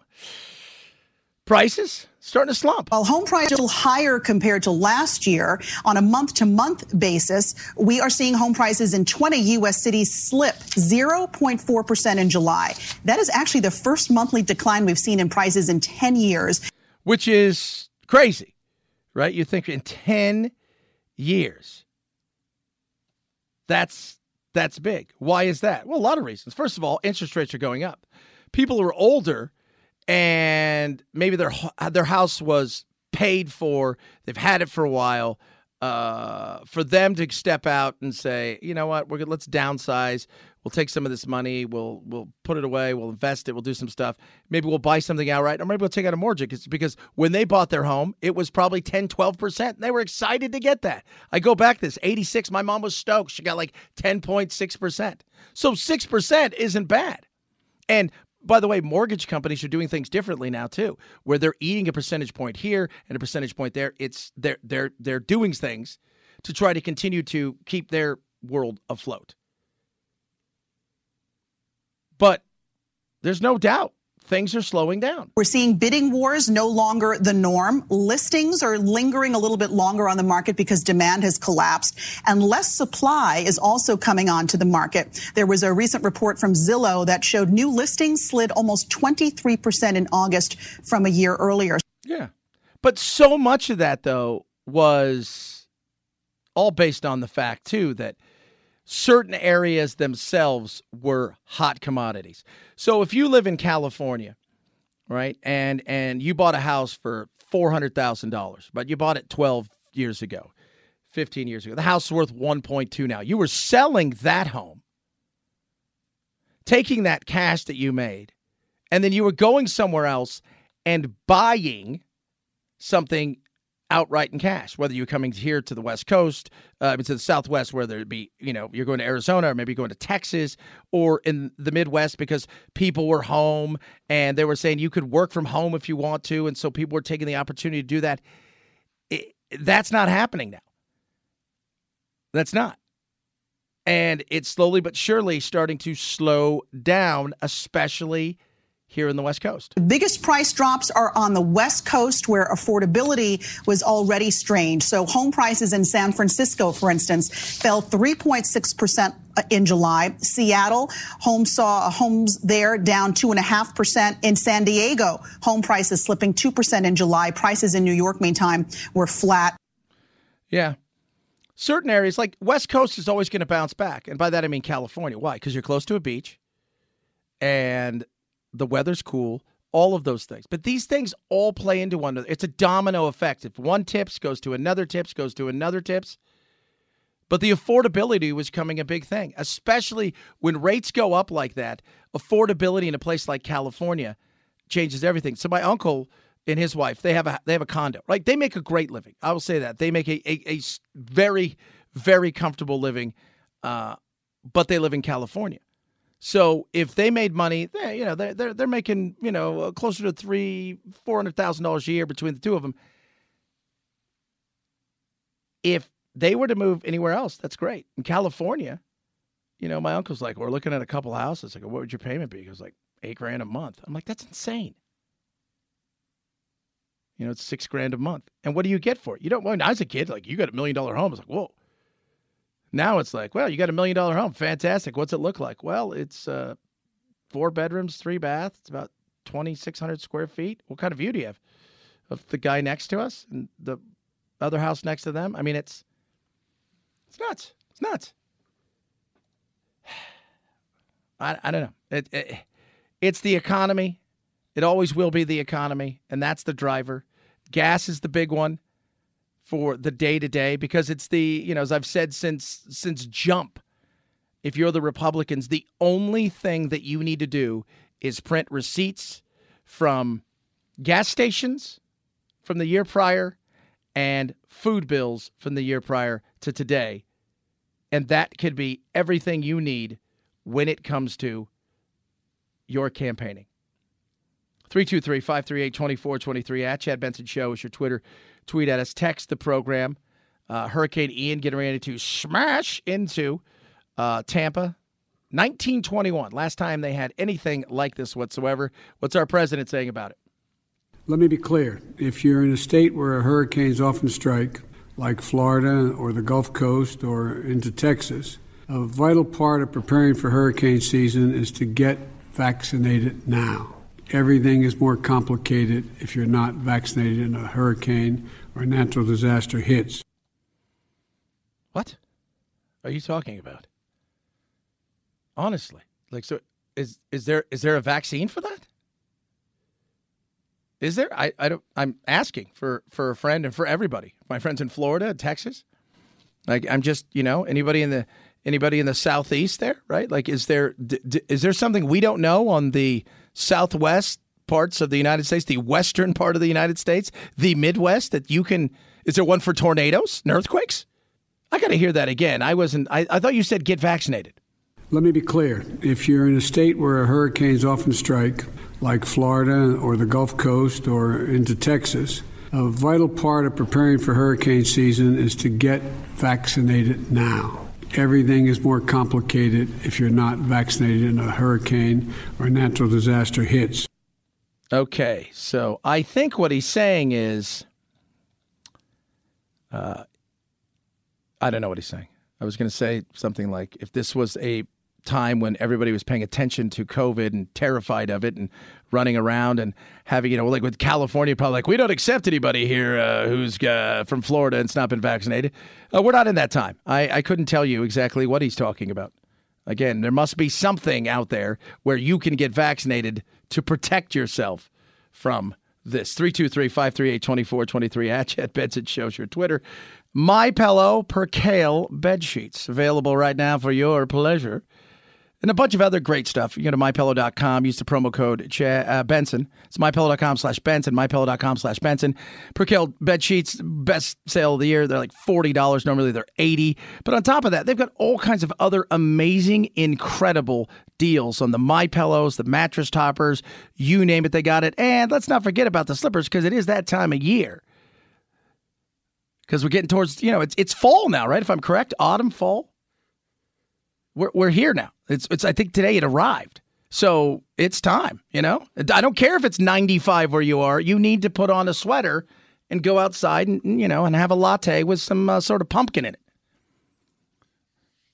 prices starting to slump. While home prices are higher compared to last year on a month to month basis, we are seeing home prices in 20 U.S. cities slip 0.4% in July. That is actually the first monthly decline we've seen in prices in 10 years. Which is crazy, right? You think in 10 years. That's that's big. Why is that? Well, a lot of reasons. First of all, interest rates are going up. People who are older and maybe their their house was paid for. They've had it for a while. Uh, for them to step out and say, you know what, we're good, let's downsize. We'll take some of this money, we'll we'll put it away, we'll invest it, we'll do some stuff. Maybe we'll buy something outright, or maybe we'll take out a mortgage It's because when they bought their home, it was probably 10, 12%. They were excited to get that. I go back this 86, my mom was stoked. She got like 10.6%. So 6% isn't bad. And by the way, mortgage companies are doing things differently now too, where they're eating a percentage point here and a percentage point there. It's they're they're they're doing things to try to continue to keep their world afloat. But there's no doubt things are slowing down. We're seeing bidding wars no longer the norm. Listings are lingering a little bit longer on the market because demand has collapsed and less supply is also coming onto the market. There was a recent report from Zillow that showed new listings slid almost 23% in August from a year earlier. Yeah. But so much of that though was all based on the fact too that certain areas themselves were hot commodities. So if you live in California, right, and and you bought a house for four hundred thousand dollars, but you bought it twelve years ago, fifteen years ago, the house is worth one point two now. You were selling that home, taking that cash that you made, and then you were going somewhere else and buying something outright in cash, whether you're coming here to the West Coast, uh, to the Southwest, whether it be, you know, you're going to Arizona or maybe going to Texas or in the Midwest because people were home and they were saying you could work from home if you want to. And so people were taking the opportunity to do that. It, that's not happening now. That's not. And it's slowly but surely starting to slow down, especially – here in the West Coast. The biggest price drops are on the West Coast where affordability was already strained. So home prices in San Francisco, for instance, fell 3.6% uh, in July. Seattle, homes saw uh, homes there down 2.5%. In San Diego, home prices slipping 2% in July. Prices in New York, meantime, were flat. Yeah. Certain areas like West Coast is always going to bounce back. And by that I mean California. Why? Because you're close to a beach and the weather's cool, all of those things. But these things all play into one another. It's a domino effect. If one tips goes to another tips, goes to another tips. But the affordability was coming a big thing, especially when rates go up like that. Affordability in a place like California changes everything. So my uncle and his wife, they have a they have a condo, right? They make a great living. I will say that they make a a, a very very comfortable living, uh, but they live in California. So if they made money, they, you know, they're, they're, they're making, you know, uh, closer to three, four hundred thousand dollars a year between the two of them. If they were to move anywhere else, that's great. In California, you know, my uncle's like, we're looking at a couple houses. Like, what would your payment be? He goes like eight grand a month. I'm like, that's insane. You know, it's six grand a month. And what do you get for it? You don't. When I was a kid, like you got a million dollar home. I was like, whoa. Now it's like, well, you got a million dollar home. Fantastic. What's it look like? Well, it's uh, four bedrooms, three baths. It's about 2,600 square feet. What kind of view do you have of the guy next to us and the other house next to them? I mean, it's it's nuts. It's nuts. I, I don't know. It, it, it's the economy. It always will be the economy, and that's the driver. Gas is the big one for the day to day because it's the you know as I've said since since jump. If you're the Republicans, the only thing that you need to do is print receipts from gas stations from the year prior and food bills from the year prior to today. And that could be everything you need when it comes to your campaigning. 323 538 2423 at Chad Benson Show is your Twitter tweet at us, text the program. Uh, Hurricane Ian getting ready to smash into uh, Tampa. 1921, last time they had anything like this whatsoever. What's our president saying about it? Let me be clear. If you're in a state where hurricanes often strike, like Florida or the Gulf Coast or into Texas, a vital part of preparing for hurricane season is to get vaccinated now everything is more complicated if you're not vaccinated and a hurricane or a natural disaster hits. What are you talking about? Honestly, like so is is there is there a vaccine for that? Is there? I, I don't I'm asking for for a friend and for everybody. My friends in Florida, Texas. Like I'm just, you know, anybody in the Anybody in the southeast there, right? Like, is there d- d- is there something we don't know on the southwest parts of the United States, the western part of the United States, the Midwest that you can? Is there one for tornadoes and earthquakes? I got to hear that again. I wasn't. I, I thought you said get vaccinated. Let me be clear. If you're in a state where hurricanes often strike, like Florida or the Gulf Coast or into Texas, a vital part of preparing for hurricane season is to get vaccinated now. Everything is more complicated if you're not vaccinated and a hurricane or natural disaster hits. Okay, so I think what he's saying is, uh, I don't know what he's saying. I was going to say something like, if this was a time when everybody was paying attention to COVID and terrified of it and running around and having, you know, like with California, probably like, we don't accept anybody here uh, who's uh, from Florida and's not been vaccinated. Uh, we're not in that time. I, I couldn't tell you exactly what he's talking about. Again, there must be something out there where you can get vaccinated to protect yourself from this. 323 538 2423 at Chad Benson shows your Twitter. My Pillow Percale bed sheets available right now for your pleasure and a bunch of other great stuff. You go to mypillow.com, use the promo code Ch- uh, Benson. It's mypillow.com slash Benson, mypillow.com slash Benson. Percale bed sheets, best sale of the year. They're like $40. Normally they're 80 But on top of that, they've got all kinds of other amazing, incredible deals on the My Pillows, the mattress toppers, you name it, they got it. And let's not forget about the slippers because it is that time of year. Because we're getting towards, you know, it's it's fall now, right? If I'm correct, autumn, fall. We're we're here now. It's it's I think today it arrived. So it's time, you know? I don't care if it's 95 where you are. You need to put on a sweater and go outside and you know and have a latte with some uh, sort of pumpkin in it.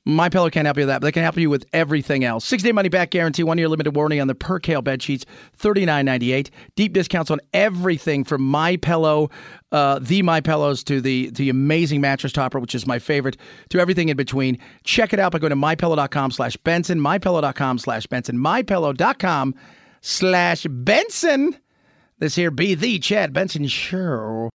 My Pillow can't help you with that, but they can help you with everything else. Six day money back guarantee, one year limited warranty on the Percale bed sheets, thirty nine ninety eight. Deep discounts on everything from My Pillow, uh, the My Pillows to the the amazing mattress topper, which is my favorite, to everything in between. Check it out by going to mypillow.com slash Benson, mypillow.com slash Benson, mypillow.com slash Benson. This here be the Chad Benson Show.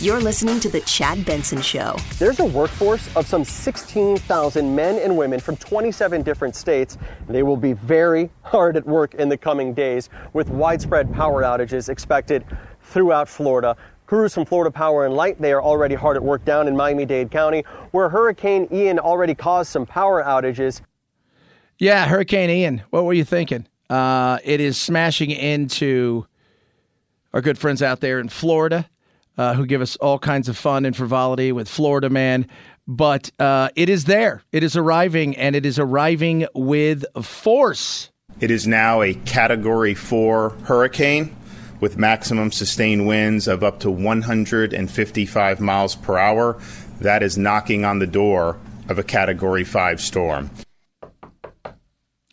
You're listening to The Chad Benson Show. There's a workforce of some 16,000 men and women from 27 different states. They will be very hard at work in the coming days with widespread power outages expected throughout Florida. Crews from Florida Power and Light, they are already hard at work down in Miami-Dade County, where Hurricane Ian already caused some power outages. Yeah, Hurricane Ian. What were you thinking? Uh, it is smashing into our good friends out there in Florida uh, who give us all kinds of fun and frivolity with Florida Man. But uh, it is there. It is arriving, and it is arriving with force. It is now a Category 4 hurricane with maximum sustained winds of up to 155 miles per hour. That is knocking on the door of a Category 5 storm.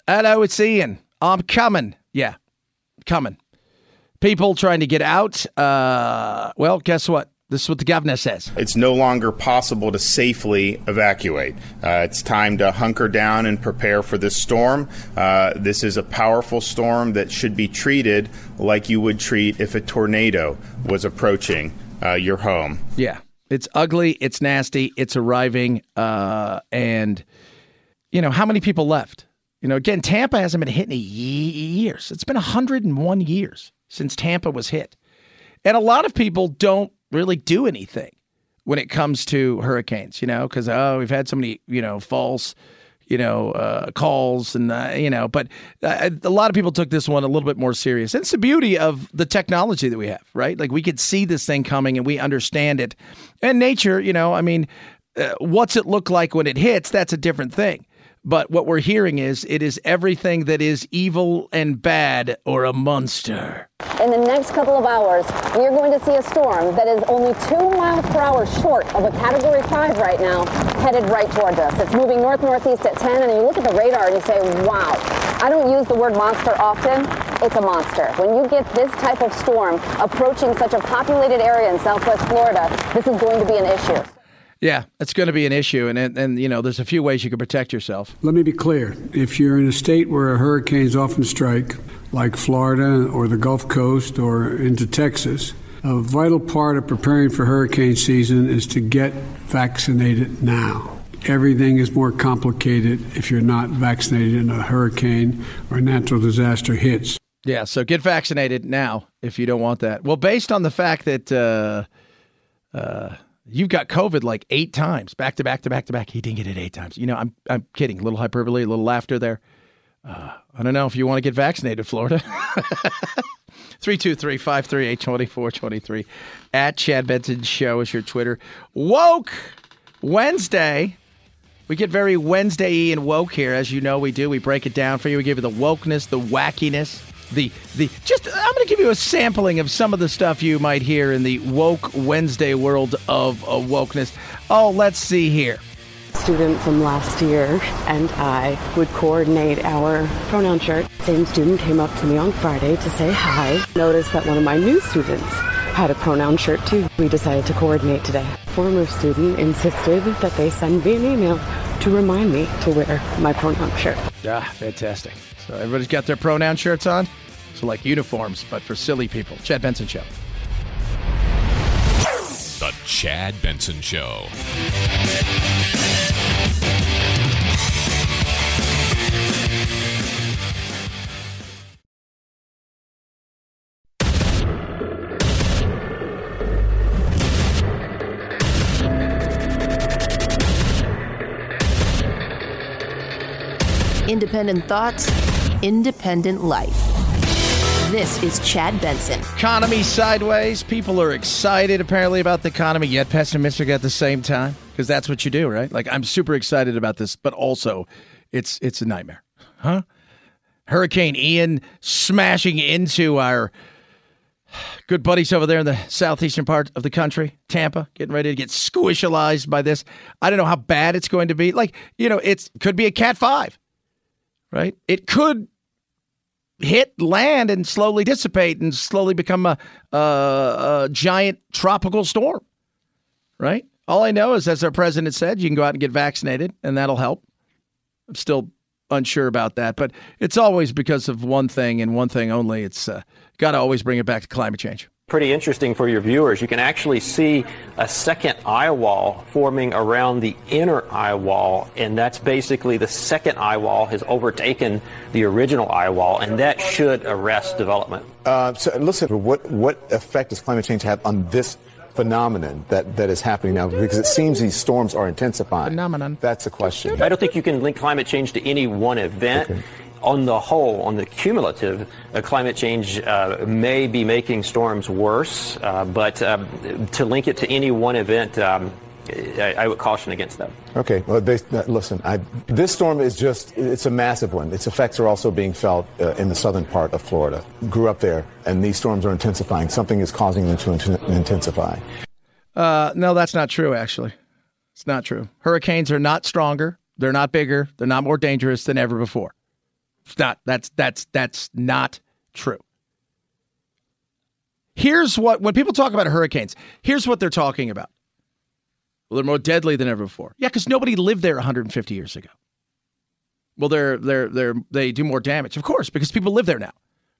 Hello, it's Ian. I'm coming. Yeah, coming. People trying to get out. Uh, well, guess what? This is what the governor says. It's no longer possible to safely evacuate. Uh, it's time to hunker down and prepare for this storm. Uh, this is a powerful storm that should be treated like you would treat if a tornado was approaching uh, your home. Yeah. It's ugly. It's nasty. It's arriving. Uh, and, you know, how many people left? You know, again, Tampa hasn't been hit in years. It's been 101 years since Tampa was hit. And a lot of people don't really do anything when it comes to hurricanes, you know, because, oh, we've had so many, you know, false, you know, uh, calls and, uh, you know, but uh, a lot of people took this one a little bit more serious. It's the beauty of the technology that we have, right? Like we could see this thing coming and we understand it. And nature, you know, I mean, uh, what's it look like when it hits? That's a different thing. But what we're hearing is it is everything that is evil and bad or a monster. In the next couple of hours, we are going to see a storm that is only two miles per hour short of a Category 5 right now, headed right towards us. It's moving north northeast at 10, and you look at the radar and you say, wow. I don't use the word monster often. It's a monster. When you get this type of storm approaching such a populated area in southwest Florida, this is going to be an issue. Yeah, it's going to be an issue, and, and and you know, there's a few ways you can protect yourself. Let me be clear: if you're in a state where hurricanes often strike, like Florida or the Gulf Coast or into Texas, a vital part of preparing for hurricane season is to get vaccinated now. Everything is more complicated if you're not vaccinated and a hurricane or natural disaster hits. Yeah, so get vaccinated now if you don't want that. Well, based on the fact that uh, uh, you've got COVID like eight times, back to back to back to back, he didn't get it eight times. You know, I'm I'm kidding. A little hyperbole, a little laughter there. Uh, I don't know if you want to get vaccinated, Florida. 323 538 2423. At Chad Benson Show is your Twitter. Woke Wednesday. We get very Wednesday and woke here, as you know we do. We break it down for you. We give you the wokeness, the wackiness, the the just. I'm going to give you a sampling of some of the stuff you might hear in the woke Wednesday world of, wokeness. Oh, let's see here. Student from last year and I would coordinate our pronoun shirt. Same student came up to me on Friday to say hi. Noticed that one of my new students had a pronoun shirt too. We decided to coordinate today. Former student insisted that they send me an email to remind me to wear my pronoun shirt. Ah, fantastic. So everybody's got their pronoun shirts on. So like uniforms, but for silly people. Chad Benson Show. The Chad Benson Show. Independent thoughts, independent life. This is Chad Benson. Economy sideways. People are excited apparently about the economy, yet pessimistic at the same time. Because that's what you do, right? Like I'm super excited about this, but also it's it's a nightmare. Huh? Hurricane Ian smashing into our good buddies over there in the southeastern part of the country, Tampa, getting ready to get squishalized by this. I don't know how bad it's going to be. Like, you know, it's could be a cat 5. Right? It could hit land and slowly dissipate and slowly become a, a, a, giant tropical storm. Right? All I know is, as our president said, you can go out and get vaccinated, and that'll help. I'm still unsure about that, but it's always because of one thing and one thing only. It's uh, got to always bring it back to climate change pretty interesting for your viewers. You can actually see a second eye wall forming around the inner eye wall, and that's basically the second eye wall has overtaken the original eye wall, and that should arrest development. Uh, so, listen, what what effect does climate change have on this? phenomenon that, that is happening now because it seems these storms are intensifying. Phenomenon. That's the question. I don't think you can link climate change to any one event. Okay on the whole, on the cumulative, uh, climate change uh, may be making storms worse, uh, but um, to link it to any one event, um, I, I, would caution against that. Okay. Well, they, uh, listen, I, this storm is just, it's a massive one. Its effects are also being felt uh, in the southern part of Florida. Grew up there, and these storms are intensifying. Something is causing them to int- intensify. Uh, no, that's not true, actually. It's not true. Hurricanes are not stronger. They're not bigger. They're not more dangerous than ever before. It's not. That's that's that's not true. Here's what when people talk about hurricanes, here's what they're talking about. Well, they're more deadly than ever before. Yeah, because nobody lived there 150 years ago. Well, they're they're they're they do more damage, of course, because people live there now,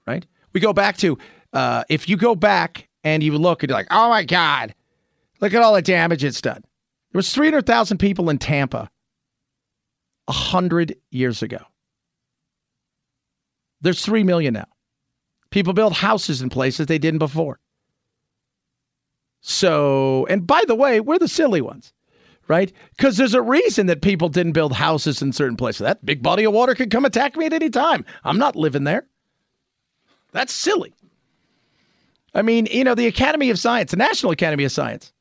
right? We go back to uh, if you go back and you look and you're like, oh my god, look at all the damage it's done. There was 300,000 people in Tampa a hundred years ago. There's 3 million now. People build houses in places they didn't before. So, and by the way, we're the silly ones, right? Because there's a reason that people didn't build houses in certain places. That big body of water could come attack me at any time. I'm not living there. That's silly. I mean, you know, the Academy of Science, the National Academy of Science,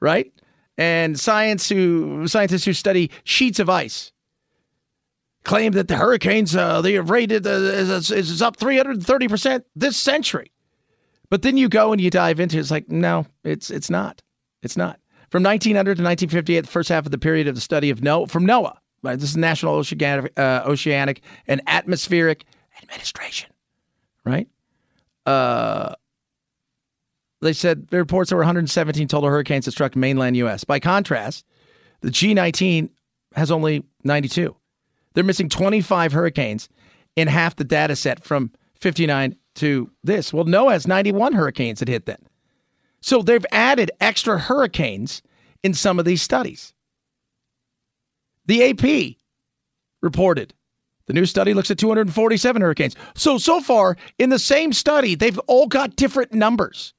right? And science who scientists who study sheets of ice claim that the hurricanes uh, they have rated uh, is, is up 330 percent this century. But then you go and you dive into it, it's like no, it's it's not. It's not. From 1900 to 1958, the first half of the period of the study of NOAA, from NOAA, right? This is National Oceanic, uh, Oceanic and Atmospheric Administration, right? Uh, they said the reports there were 117 total hurricanes that struck mainland U.S. By contrast, The G19 has only 92. They're missing 25 hurricanes in half the data set from 59 to this. Well, NOAA has 91 hurricanes that hit then. So they've added extra hurricanes in some of these studies. The AP reported the new study looks at 247 hurricanes. So, so far in the same study, they've all got different numbers.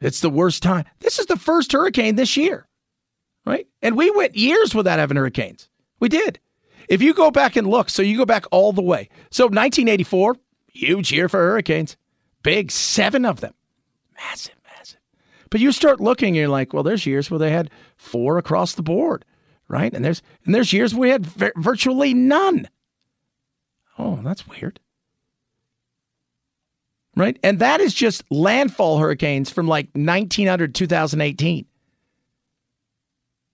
It's the worst time. This is the first hurricane this year, right? And we went years without having hurricanes. We did. If you go back and look, so you go back all the way. So 1984, huge year for hurricanes. Big, seven of them. Massive, massive. But you start looking, and you're like, well, there's years where they had four across the board, right? And there's and there's years where we had virtually none. Oh, that's weird. Right? And that is just landfall hurricanes from like 1900 2018.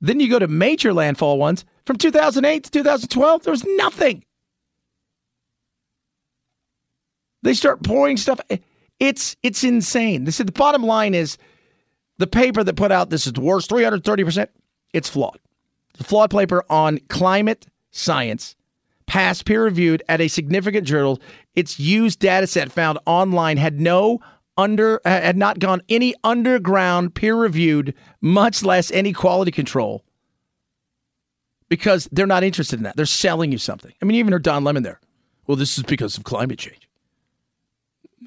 Then you go to major landfall ones from 2008 to 2012, there was nothing. They start pouring stuff. It's it's insane. This is the bottom line is the paper that put out this is the worst 330%. It's flawed. It's flawed paper on climate science, past peer reviewed at a significant journal. Its used data set found online had no under uh, had not gone any underground peer reviewed, much less any quality control. Because they're not interested in that. They're selling you something. I mean, you even heard Don Lemon there. Well, this is because of climate change.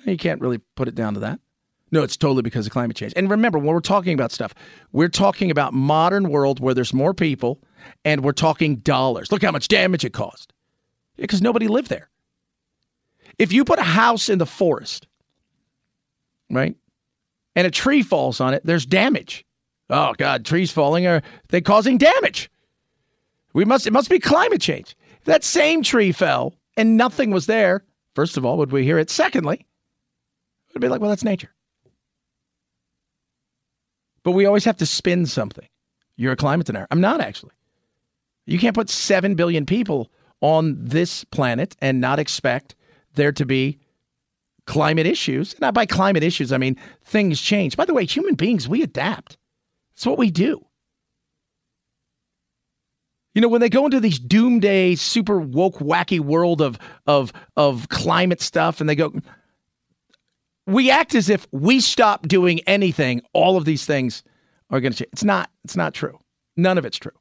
You can't really put it down to that. No, it's totally because of climate change. And remember, when we're talking about stuff, we're talking about modern world where there's more people and we're talking dollars. Look how much damage it caused. Because nobody lived there. If you put a house in the forest, right? And a tree falls on it, there's damage. Oh God, trees falling are they causing damage? We must it must be climate change. If that same tree fell and nothing was there, first of all, would we hear it? Secondly, it'd be like, well, that's nature. But we always have to spin something. You're a climate denier. I'm not actually. You can't put 7 billion people on this planet and not expect there to be climate issues. Not by climate issues, I mean things change. By the way, human beings, we adapt. That's what we do. You know, when they go into these doomsday, super woke, wacky world of of of climate stuff, and they go, we act as if we stop doing anything, all of these things are going to change. It's not. It's not true. None of it's true.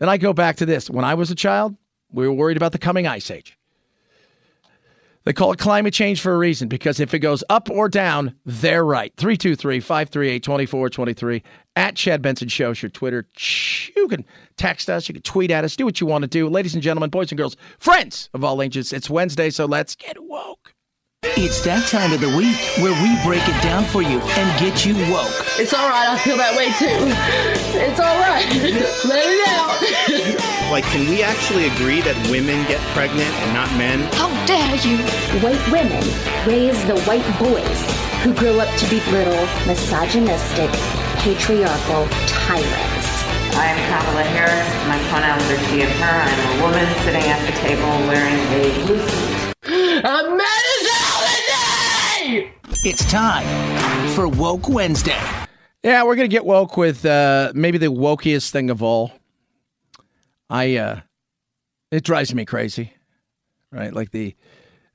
Then I go back to this. When I was a child, we were worried about the coming ice age. They call it climate change for a reason because if it goes up or down, they're right. 323 538 2423 at Chad Benson Show is your Twitter. You can text us, you can tweet at us, do what you want to do. Ladies and gentlemen, boys and girls, friends of all ages, it's Wednesday, so let's get woke. It's that time of the week where we break it down for you and get you woke. It's all right. I feel that way too. It's all right. Let it out. Like, can we actually agree that women get pregnant and not men? How dare you? White women raise the white boys who grow up to be little, misogynistic, patriarchal tyrants. I am Kamala Harris. My pronouns are she and her. I'm a woman sitting at the table wearing a blue suit. I'm mad as hell today! It's time for Woke Wednesday. Yeah, we're gonna get woke with uh, maybe the wokiest thing of all. I uh, it drives me crazy, right? Like the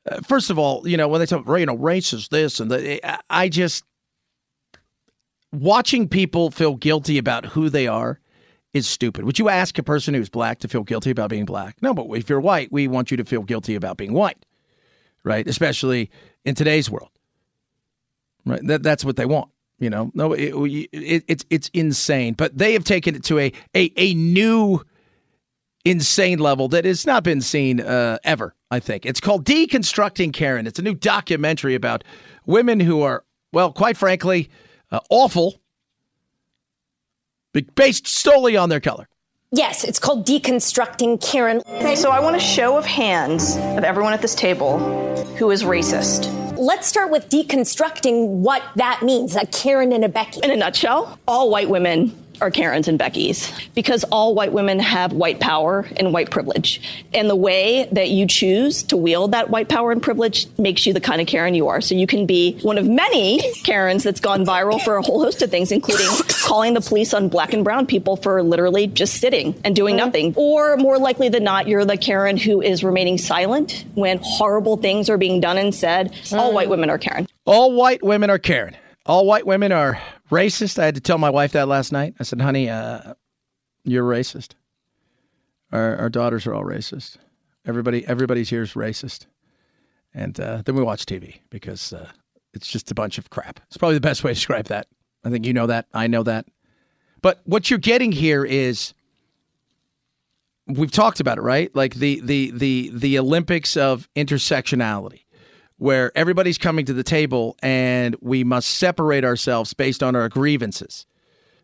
uh, first of all, you know, when they talk, you know, race is this and the, I just watching people feel guilty about who they are is stupid. Would you ask a person who's black to feel guilty about being black? No, but if you're white, we want you to feel guilty about being white, right? Especially in today's world, right? That that's what they want. You know, no, it, it, it's it's insane. But they have taken it to a a, a new insane level that has not been seen uh, ever. I think it's called Deconstructing Karen. It's a new documentary about women who are, well, quite frankly, uh, awful, based solely on their color. Yes, it's called Deconstructing Karen. So I want a show of hands of everyone at this table who is racist. Let's start with deconstructing what that means, a Karen and a Becky. In a nutshell, all white women are Karens and Beckys because all white women have white power and white privilege. And the way that you choose to wield that white power and privilege makes you the kind of Karen you are. So you can be one of many Karens that's gone viral for a whole host of things, including calling the police on black and brown people for literally just sitting and doing mm-hmm. nothing. Or more likely than not, you're the Karen who is remaining silent when horrible things are being done and said. All mm. white women are Karen. All white women are Karen. All white women are racist. I had to tell my wife that last night. I said, honey, uh, you're racist. Our, our daughters are all racist. Everybody, everybody's here is racist. And uh, then we watch TV because uh, it's just a bunch of crap. It's probably the best way to describe that. I think you know that. I know that. But what you're getting here is we've talked about it, right? Like the the the the Olympics of intersectionality where everybody's coming to the table and we must separate ourselves based on our grievances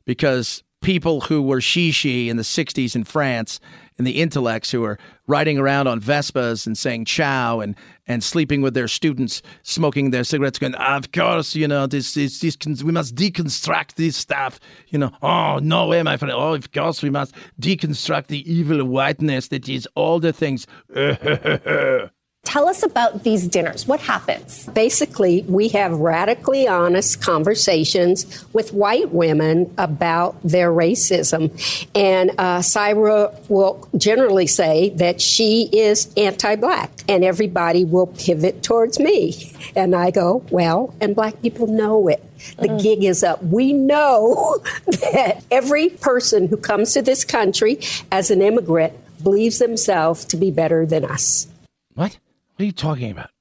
because people who were shishi in the 60s in France and the intellects who are riding around on Vespas and saying ciao and, and sleeping with their students, smoking their cigarettes, going, of course, you know, this, this, this, we must deconstruct this stuff. You know, oh, no way, my friend. Oh, of course, we must deconstruct the evil whiteness that is all the things. Tell us about these dinners. What happens? Basically, we have radically honest conversations with white women about their racism. And uh, Saira will generally say that she is anti black, and everybody will pivot towards me. And I go, well, and black people know it. The Mm. gig is up. We know that every person who comes to this country as an immigrant believes themselves to be better than us. What? What are you talking about?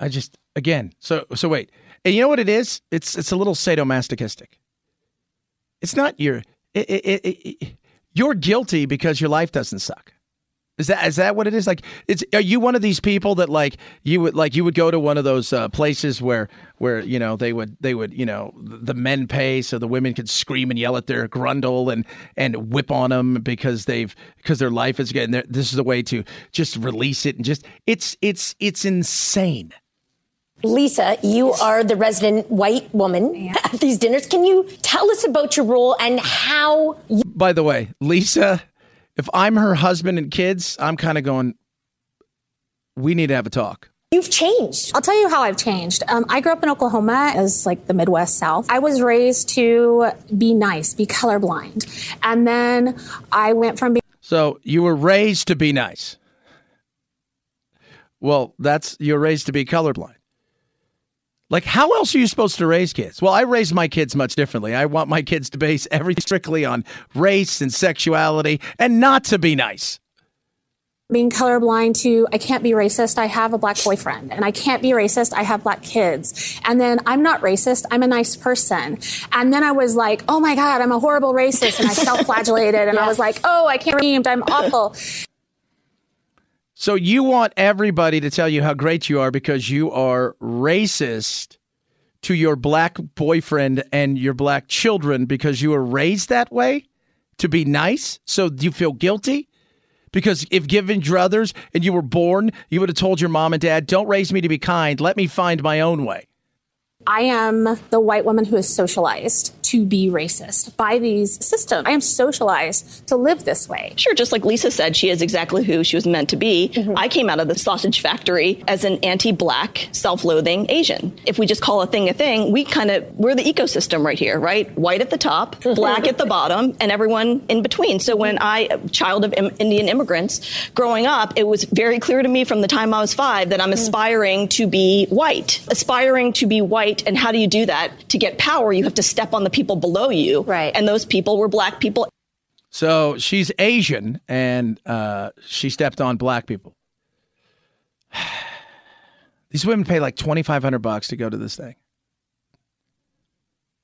I just again. So so wait. And you know what it is? It's it's a little sadomasochistic. It's not your. It, it, it, you're guilty because your life doesn't suck. Is that is that what it is? Like, it's are you one of these people that like you would like you would go to one of those uh, places where where you know they would they would you know the men pay so the women could scream and yell at their grundle and and whip on them because they've because their life is getting there. This is a way to just release it and just it's it's it's insane. Lisa, you are the resident white woman at these dinners. Can you tell us about your role and how you By the way, Lisa, if I'm her husband and kids, I'm kind of going. We need to have a talk. You've changed. I'll tell you how I've changed. Um, I grew up in Oklahoma as like the Midwest South. I was raised to be nice, be colorblind. And then I went from being So you were raised to be nice. Well, that's you're raised to be colorblind. Like, how else are you supposed to raise kids? Well, I raise my kids much differently. I want my kids to base everything strictly on race and sexuality and not to be nice. being colorblind to I can't be racist. I have a black boyfriend, and I can't be racist. I have black kids, and then I'm not racist. I'm a nice person, and then I was like, oh my god, I'm a horrible racist, and I self-flagellated, and I was like, oh, I can't redeemed. I'm awful. So you want everybody to tell you how great you are because you are racist to your black boyfriend and your black children because you were raised that way to be nice. So do you feel guilty? Because if given druthers and you were born, you would have told your mom and dad, "Don't raise me to be kind. Let me find my own way." I am the white woman who is socialized to be racist by these systems. I am socialized to live this way. Sure, just like Lisa said, she is exactly who she was meant to be. Mm-hmm. I came out of the sausage factory as an anti-black, self-loathing Asian. If we just call a thing a thing, we kind of we're the ecosystem right here, right? White at the top, mm-hmm. black at the bottom, and everyone in between. So when I, a child of Indian immigrants, growing up, it was very clear to me from the time I was five that I'm mm-hmm. aspiring to be white, aspiring to be white. And how do you do that? To get power, you have to step on the people below you, right? And those people were black people. So she's Asian and uh, she stepped on black people. These women pay like twenty five hundred bucks to go to this thing,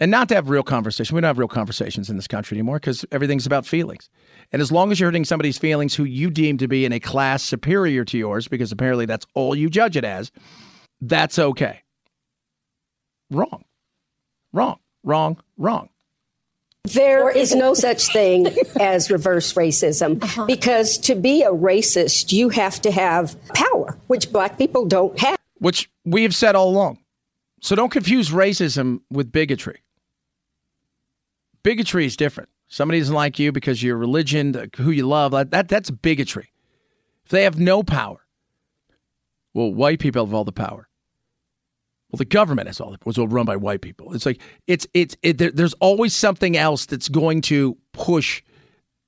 and not to have real conversation. We don't have real conversations in this country anymore because everything's about feelings. And as long as you're hurting somebody's feelings who you deem to be in a class superior to yours, because apparently that's all you judge it as, that's okay. Wrong, wrong, wrong, wrong. There is no such thing as reverse racism uh-huh. because to be a racist, you have to have power, which black people don't have. which we have said all along. So don't confuse racism with bigotry. Bigotry is different. Somebody doesn't like you because of your religion, who you love. That that's bigotry. If they have no power, well, white people have all the power. Well, the government has all the was all run by white people. It's like it's it's it, there, there's always something else that's going to push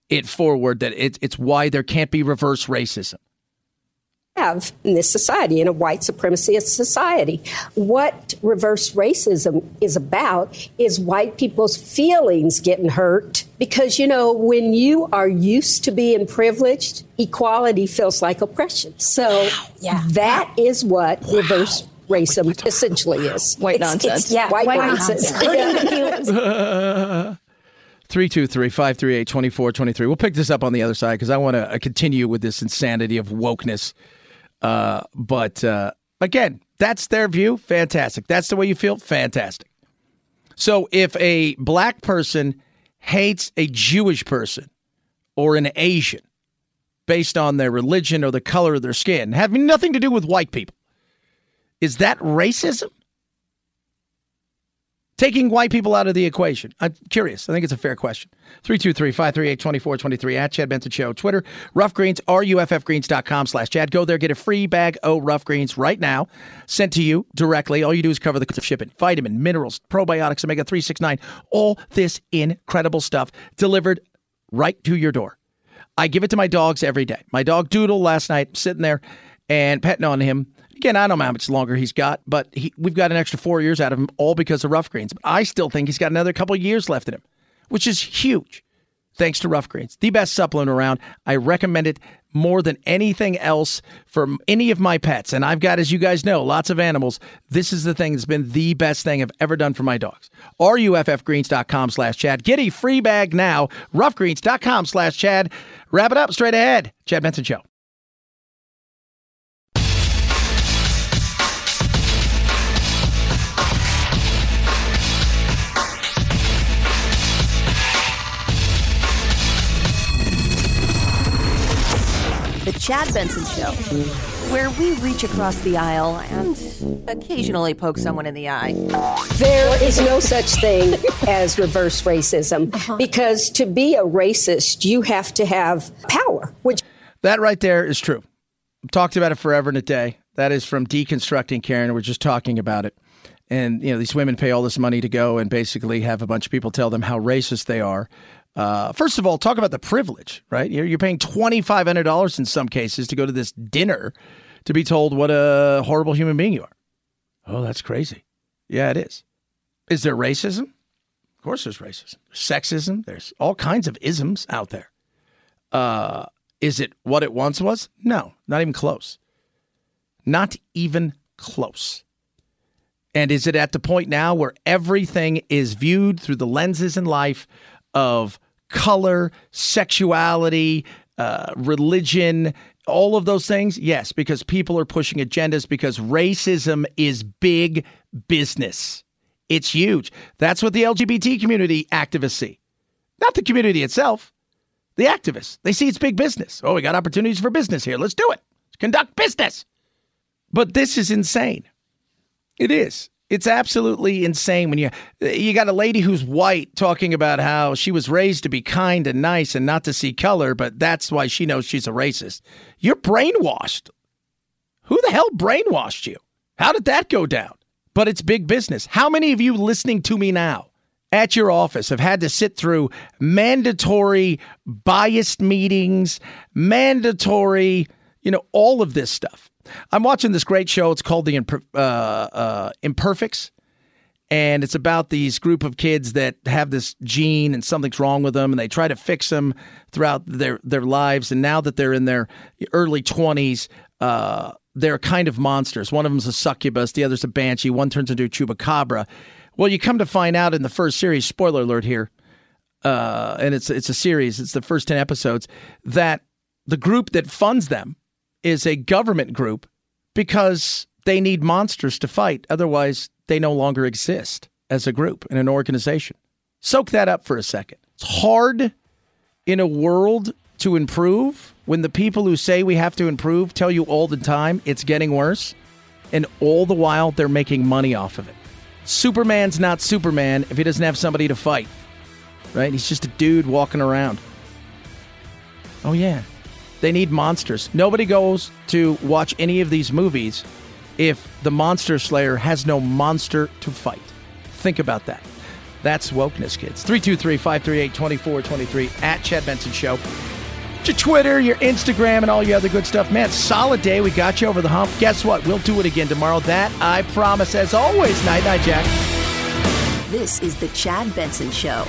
it forward. That it's it's why there can't be reverse racism have in this society, in a white supremacist society. What reverse racism is about is white people's feelings getting hurt because, you know, when you are used to being privileged, equality feels like oppression. So wow. yeah. that wow. is what wow. reverse racism essentially is. White it's, nonsense. It's, yeah, white, white nonsense. nonsense. 323 538 2423. We'll pick this up on the other side because I want to uh, continue with this insanity of wokeness uh, but uh, again, that's their view. Fantastic. That's the way you feel. Fantastic. So if a black person hates a Jewish person or an Asian based on their religion or the color of their skin, having nothing to do with white people, is that racism? taking white people out of the equation? I'm curious. I think it's a fair question. 323 538 2423 at Chad Benson Show. Twitter, Ruff Greens, ruffgreens.com slash Chad. Go there, get a free bag of Ruff Greens right now, sent to you directly. All you do is cover the cost of shipping. Vitamin, minerals, probiotics, omega 369, all this incredible stuff delivered right to your door. I give it to my dogs every day. My dog Doodle last night, sitting there and petting on him Again, I don't know how much longer he's got, but he, we've got an extra four years out of him, all because of Ruff Greens. But I still think he's got another couple years left in him, which is huge. Thanks to Ruff Greens, the best supplement around. I recommend it more than anything else for any of my pets. And I've got, as you guys know, lots of animals. This is the thing that's been the best thing I've ever done for my dogs. RUFFgreens.com slash Chad. Get a free bag now. Ruffgreens.com slash Chad. Wrap it up straight ahead. Chad Benson Show. The Chad Benson Show, where we reach across the aisle and occasionally poke someone in the eye. There is no such thing as reverse racism uh-huh. because to be a racist, you have to have power, which. That right there is true. I've talked about it forever and a day. That is from deconstructing Karen. We're just talking about it. And, you know, these women pay all this money to go and basically have a bunch of people tell them how racist they are. Uh, first of all, talk about the privilege, right? You're, you're paying $2,500 in some cases to go to this dinner to be told what a horrible human being you are. Oh, that's crazy. Yeah, it is. Is there racism? Of course, there's racism. Sexism. There's all kinds of isms out there. Uh, is it what it once was? No, not even close. Not even close. And is it at the point now where everything is viewed through the lenses in life of color, sexuality, uh, religion, all of those things? Yes, because people are pushing agendas because racism is big business. It's huge. That's what the LGBT community activists see. Not the community itself, the activists. They see it's big business. Oh, we got opportunities for business here. Let's do it. Let's conduct business. But this is insane. It is. It's absolutely insane when you you got a lady who's white talking about how she was raised to be kind and nice and not to see color, but that's why she knows she's a racist. You're brainwashed. Who the hell brainwashed you? How did that go down? But it's big business. How many of you listening to me now at your office have had to sit through mandatory biased meetings, mandatory, you know, all of this stuff? I'm watching this great show. It's called The Imper- uh, uh, Imperfects. And it's about these group of kids that have this gene and something's wrong with them, and they try to fix them throughout their, their lives. And now that they're in their early 20s, uh, they're kind of monsters. One of them's a succubus, the other's a banshee, one turns into a chupacabra. Well, you come to find out in the first series, spoiler alert here, uh, and it's it's a series, it's the first 10 episodes, that the group that funds them is a government group because they need monsters to fight. Otherwise, they no longer exist as a group and an organization. Soak that up for a second. It's hard in a world to improve when the people who say we have to improve tell you all the time it's getting worse, and all the while they're making money off of it. Superman's not Superman if he doesn't have somebody to fight. right? He's just a dude walking around. Oh, yeah. They need monsters. Nobody goes to watch any of these movies if the monster slayer has no monster to fight. Think about that. That's wokeness, kids. 323 538 2423 at Chad Benson Show. Your Twitter, your Instagram, and all your other good stuff. Man, solid day. We got you over the hump. Guess what? We'll do it again tomorrow. That I promise. As always, night night, Jack. This is the Chad Benson Show.